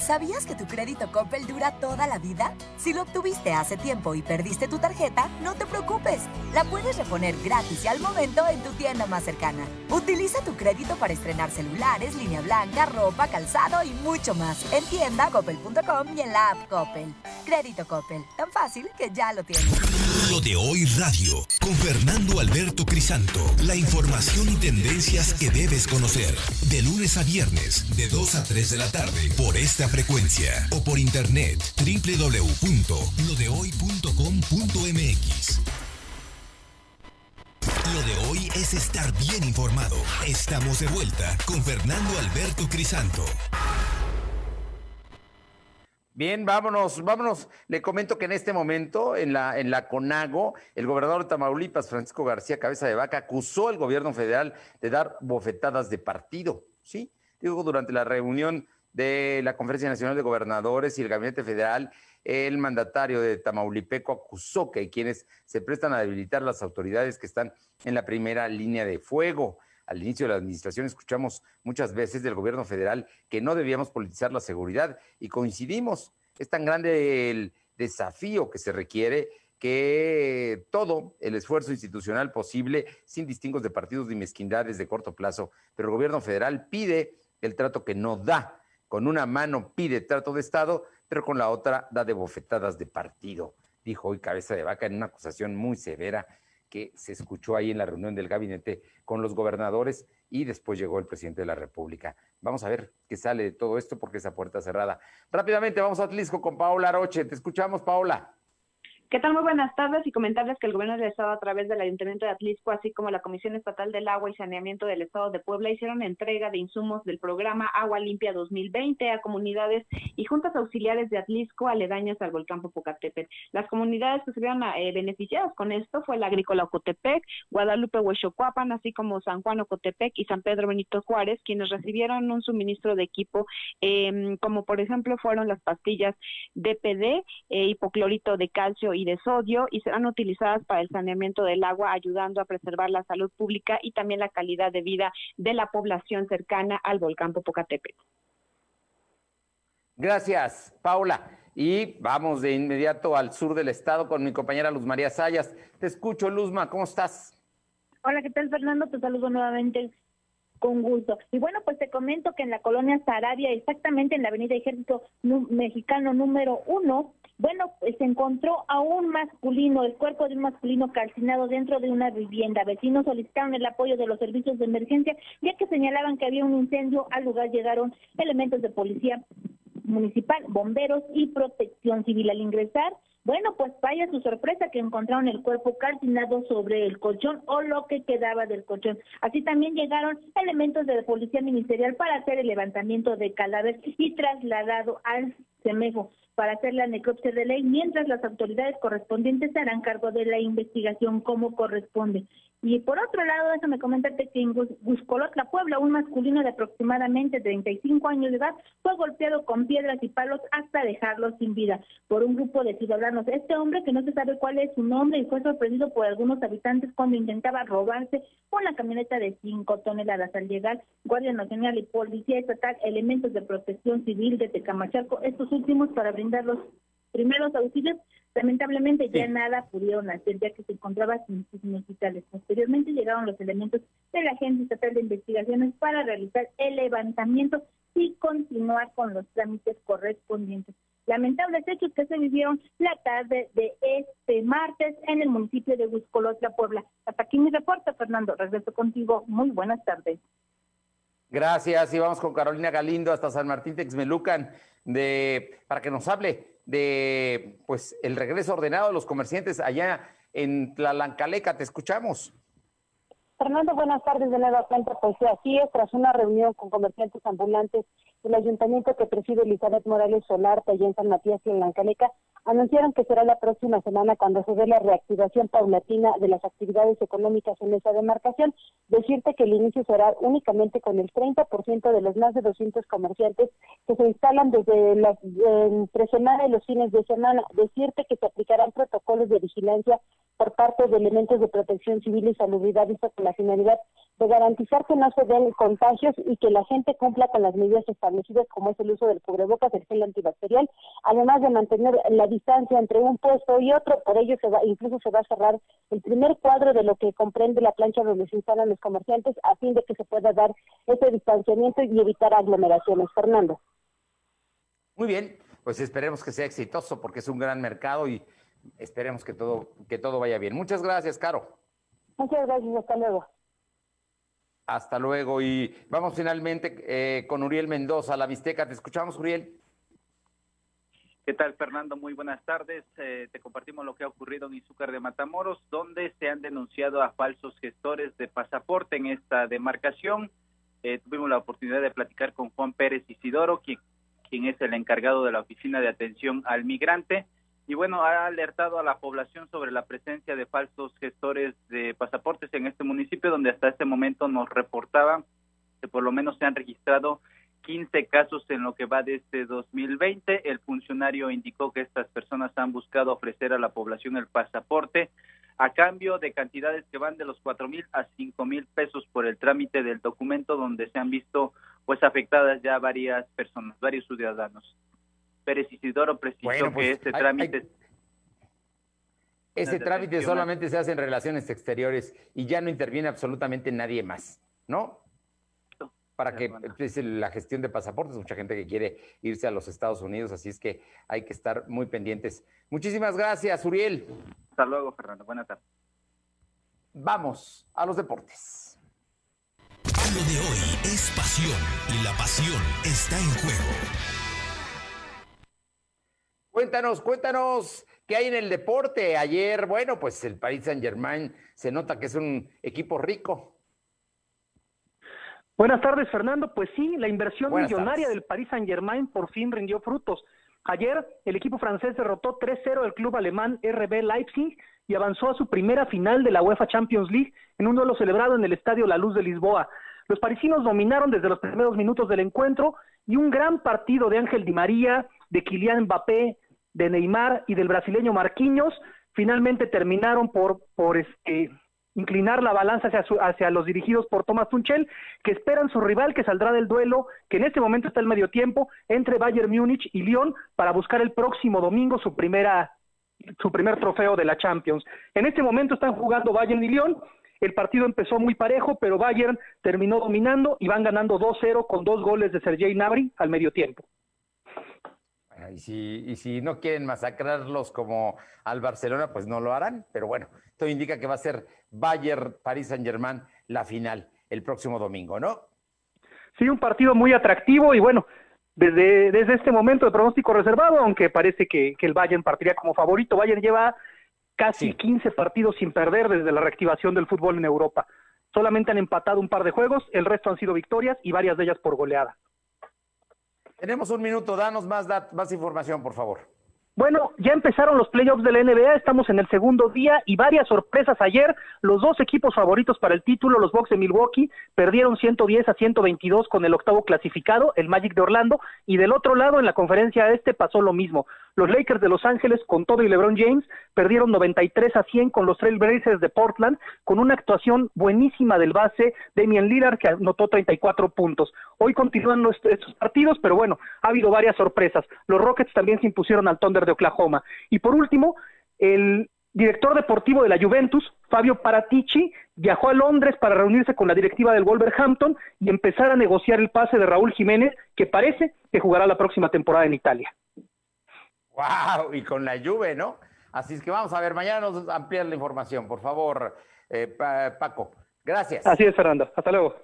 ¿Sabías que tu crédito Coppel dura toda la vida? Si lo obtuviste hace tiempo y perdiste tu tarjeta, no te preocupes. La puedes reponer gratis y al momento en tu tienda más cercana. Utiliza tu crédito para estrenar celulares, línea blanca, ropa, calzado y mucho más en tienda coppel.com y en la app Coppel. Crédito Coppel, tan fácil que ya lo tienes. Lo de hoy radio con Fernando Alberto Crisanto. La información y tendencias que debes conocer. De lunes a viernes, de 2 a 3 de la tarde, por esta frecuencia o por internet www.lodehoy.com.mx. Lo de hoy es estar bien informado. Estamos de vuelta con Fernando Alberto Crisanto. Bien, vámonos, vámonos. Le comento que en este momento, en la, en la CONAGO, el gobernador de Tamaulipas, Francisco García Cabeza de Vaca, acusó al gobierno federal de dar bofetadas de partido. ¿Sí? Digo, durante la reunión de la Conferencia Nacional de Gobernadores y el Gabinete Federal, el mandatario de Tamaulipeco acusó que hay quienes se prestan a debilitar las autoridades que están en la primera línea de fuego. Al inicio de la administración escuchamos muchas veces del gobierno federal que no debíamos politizar la seguridad y coincidimos. Es tan grande el desafío que se requiere que todo el esfuerzo institucional posible, sin distingos de partidos ni mezquindades de corto plazo, pero el gobierno federal pide el trato que no da con una mano pide trato de Estado, pero con la otra da de bofetadas de partido, dijo hoy Cabeza de Vaca en una acusación muy severa que se escuchó ahí en la reunión del gabinete con los gobernadores y después llegó el presidente de la República. Vamos a ver qué sale de todo esto porque esa puerta cerrada. Rápidamente vamos a Atlisco con Paola Roche. Te escuchamos, Paola. ¿Qué tal? Muy buenas tardes y comentarles que el gobierno del Estado a través del Ayuntamiento de Atlisco, así como la Comisión Estatal del Agua y Saneamiento del Estado de Puebla, hicieron entrega de insumos del programa Agua Limpia 2020 a comunidades y juntas auxiliares de Atlisco aledañas al volcán Popocatépetl. Las comunidades que se vieron eh, beneficiadas con esto fue la Agrícola Ocotepec, Guadalupe Huechocuapan, así como San Juan Ocotepec y San Pedro Benito Juárez, quienes recibieron un suministro de equipo, em, como por ejemplo fueron las pastillas DPD, eh, hipoclorito de calcio y de sodio y serán utilizadas para el saneamiento del agua, ayudando a preservar la salud pública y también la calidad de vida de la población cercana al volcán Popocatépetl. Gracias, Paula. Y vamos de inmediato al sur del estado con mi compañera Luz María Sayas. Te escucho, Luzma, ¿cómo estás? Hola, ¿qué tal, Fernando? Te saludo nuevamente con gusto. Y bueno, pues te comento que en la colonia Sarabia, exactamente en la avenida Ejército Mexicano número uno, bueno, pues se encontró a un masculino, el cuerpo de un masculino calcinado dentro de una vivienda. Vecinos solicitaron el apoyo de los servicios de emergencia, ya que señalaban que había un incendio. Al lugar llegaron elementos de policía municipal, bomberos y protección civil. Al ingresar, Bueno, pues vaya su sorpresa que encontraron el cuerpo calcinado sobre el colchón o lo que quedaba del colchón. Así también llegaron elementos de la Policía Ministerial para hacer el levantamiento de cadáver y trasladado al CEMEFO para hacer la necropsia de ley, mientras las autoridades correspondientes se harán cargo de la investigación como corresponde. Y por otro lado, déjame comentarte que en Guscolotla, Puebla, un masculino de aproximadamente 35 años de edad fue golpeado con piedras y palos hasta dejarlo sin vida por un grupo de ciudadanos. Este hombre, que no se sabe cuál es su nombre y fue sorprendido por algunos habitantes cuando intentaba robarse una camioneta de 5 toneladas. Al llegar, Guardia Nacional y Policía Estatal, elementos de protección civil de Tecamachalco, estos últimos para brindar los primeros auxilios, Lamentablemente ya nada pudieron hacer ya que se encontraba sin signos vitales. Posteriormente llegaron los elementos de la Agencia Estatal de Investigaciones para realizar el levantamiento y continuar con los trámites correspondientes. Lamentables hechos que se vivieron la tarde de este martes en el municipio de Huizcolotla, Puebla. Hasta aquí mi reporte, Fernando. Regreso contigo. Muy buenas tardes. Gracias. Y vamos con Carolina Galindo hasta San Martín Texmelucan de, para que nos hable de pues el regreso ordenado de los comerciantes allá en Tlalancaleca. Te escuchamos. Fernando, buenas tardes de nueva cuenta. Pues así es, tras una reunión con comerciantes ambulantes del ayuntamiento que preside Elizabeth Morales Solar, allá en San Matías y en Lancaleca, anunciaron que será la próxima semana cuando se dé la reactivación paulatina de las actividades económicas en esa demarcación. Decirte que el inicio será únicamente con el 30% de los más de 200 comerciantes que se instalan desde la entre semana y los fines de semana. Decirte que se aplicarán protocolos de vigilancia por parte de elementos de protección civil y salubridad, con la finalidad de garantizar que no se den contagios y que la gente cumpla con las medidas establecidas como es el uso del cubrebocas, el gel antibacterial, además de mantener la distancia entre un puesto y otro, por ello se va, incluso se va a cerrar el primer cuadro de lo que comprende la plancha donde se instalan los comerciantes a fin de que se pueda dar ese distanciamiento y evitar aglomeraciones. Fernando. Muy bien, pues esperemos que sea exitoso porque es un gran mercado y esperemos que todo, que todo vaya bien. Muchas gracias, Caro. Muchas gracias, hasta luego. Hasta luego. Y vamos finalmente eh, con Uriel Mendoza, la Mixteca. Te escuchamos, Uriel. ¿Qué tal, Fernando? Muy buenas tardes. Eh, te compartimos lo que ha ocurrido en Izúcar de Matamoros, donde se han denunciado a falsos gestores de pasaporte en esta demarcación. Eh, tuvimos la oportunidad de platicar con Juan Pérez Isidoro, quien, quien es el encargado de la Oficina de Atención al Migrante y bueno, ha alertado a la población sobre la presencia de falsos gestores de pasaportes en este municipio, donde hasta este momento nos reportaban que por lo menos se han registrado 15 casos en lo que va de este 2020. El funcionario indicó que estas personas han buscado ofrecer a la población el pasaporte a cambio de cantidades que van de los cuatro mil a cinco mil pesos por el trámite del documento, donde se han visto pues afectadas ya varias personas, varios ciudadanos. Pérez Isidoro precisó que pues, este trámite... ese trámite solamente se hace en relaciones exteriores y ya no interviene absolutamente nadie más, ¿no? Para que es la gestión de pasaportes, mucha gente que quiere irse a los Estados Unidos, así es que hay que estar muy pendientes. Muchísimas gracias, Uriel. Hasta luego, Fernando. Buenas tardes. Vamos a los deportes. Lo de hoy es pasión y la pasión está en juego. Cuéntanos, cuéntanos qué hay en el deporte. Ayer, bueno, pues el Paris Saint Germain se nota que es un equipo rico. Buenas tardes, Fernando. Pues sí, la inversión millonaria del Paris Saint Germain por fin rindió frutos. Ayer el equipo francés derrotó 3-0 al club alemán RB Leipzig y avanzó a su primera final de la UEFA Champions League en un duelo celebrado en el Estadio La Luz de Lisboa. Los parisinos dominaron desde los primeros minutos del encuentro y un gran partido de Ángel Di María, de Kylian Mbappé, de Neymar y del brasileño Marquinhos, finalmente terminaron por, por este, inclinar la balanza hacia, hacia los dirigidos por Thomas Tuchel, que esperan su rival que saldrá del duelo, que en este momento está el medio tiempo, entre Bayern Múnich y Lyon, para buscar el próximo domingo su primera su primer trofeo de la Champions. En este momento están jugando Bayern y Lyon, el partido empezó muy parejo, pero Bayern terminó dominando y van ganando 2-0 con dos goles de Sergei Gnabry al medio tiempo. Y si, y si no quieren masacrarlos como al Barcelona, pues no lo harán. Pero bueno, esto indica que va a ser Bayern, París Saint Germain la final el próximo domingo, ¿no? Sí, un partido muy atractivo y bueno, desde, desde este momento de pronóstico reservado, aunque parece que, el Bayern partiría como favorito. Bayern lleva casi 15 partidos sin perder desde la reactivación del fútbol en Europa. Solamente han empatado un par de juegos, el resto han sido victorias y varias de ellas por goleada. Tenemos un minuto, danos más, más información, por favor. Bueno, ya empezaron los playoffs de la NBA, estamos en el segundo día y varias sorpresas ayer. Los dos equipos favoritos para el título, los Bucks de Milwaukee, perdieron 110 a 122 con el octavo clasificado, el Magic de Orlando, y del otro lado en la conferencia este pasó lo mismo. Los Lakers de Los Ángeles, con todo y LeBron James, perdieron 93 a 100 con los Trailblazers de Portland, con una actuación buenísima del base Damian Lillard, que anotó 34 puntos. Hoy continúan estos partidos, pero bueno, ha habido varias sorpresas. Los Rockets también se impusieron al Thunder de Oklahoma. Y por último, el director deportivo de la Juventus, Fabio Paratici, viajó a Londres para reunirse con la directiva del Wolverhampton y empezar a negociar el pase de Raúl Jiménez, que parece que jugará la próxima temporada en Italia. ¡Wow! Y con la lluvia, ¿no? Así es que vamos a ver, mañana nos amplían la información, por favor, eh, Paco. Gracias. Así es, Fernando. Hasta luego.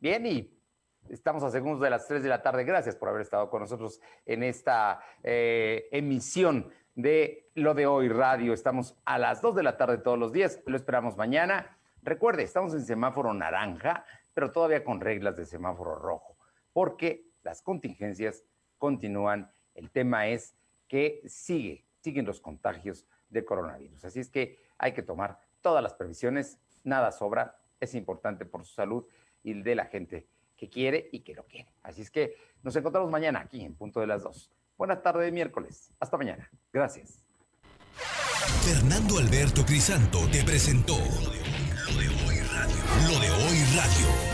Bien, y estamos a segundos de las 3 de la tarde. Gracias por haber estado con nosotros en esta eh, emisión de Lo de Hoy Radio. Estamos a las 2 de la tarde todos los días. Lo esperamos mañana. Recuerde, estamos en semáforo naranja, pero todavía con reglas de semáforo rojo, porque las contingencias continúan el tema es que sigue, siguen los contagios de coronavirus. Así es que hay que tomar todas las previsiones, nada sobra, es importante por su salud y de la gente que quiere y que lo quiere. Así es que nos encontramos mañana aquí en punto de las dos. Buenas tardes de miércoles. Hasta mañana. Gracias. Fernando Alberto Crisanto te presentó lo de hoy radio. Lo de hoy radio.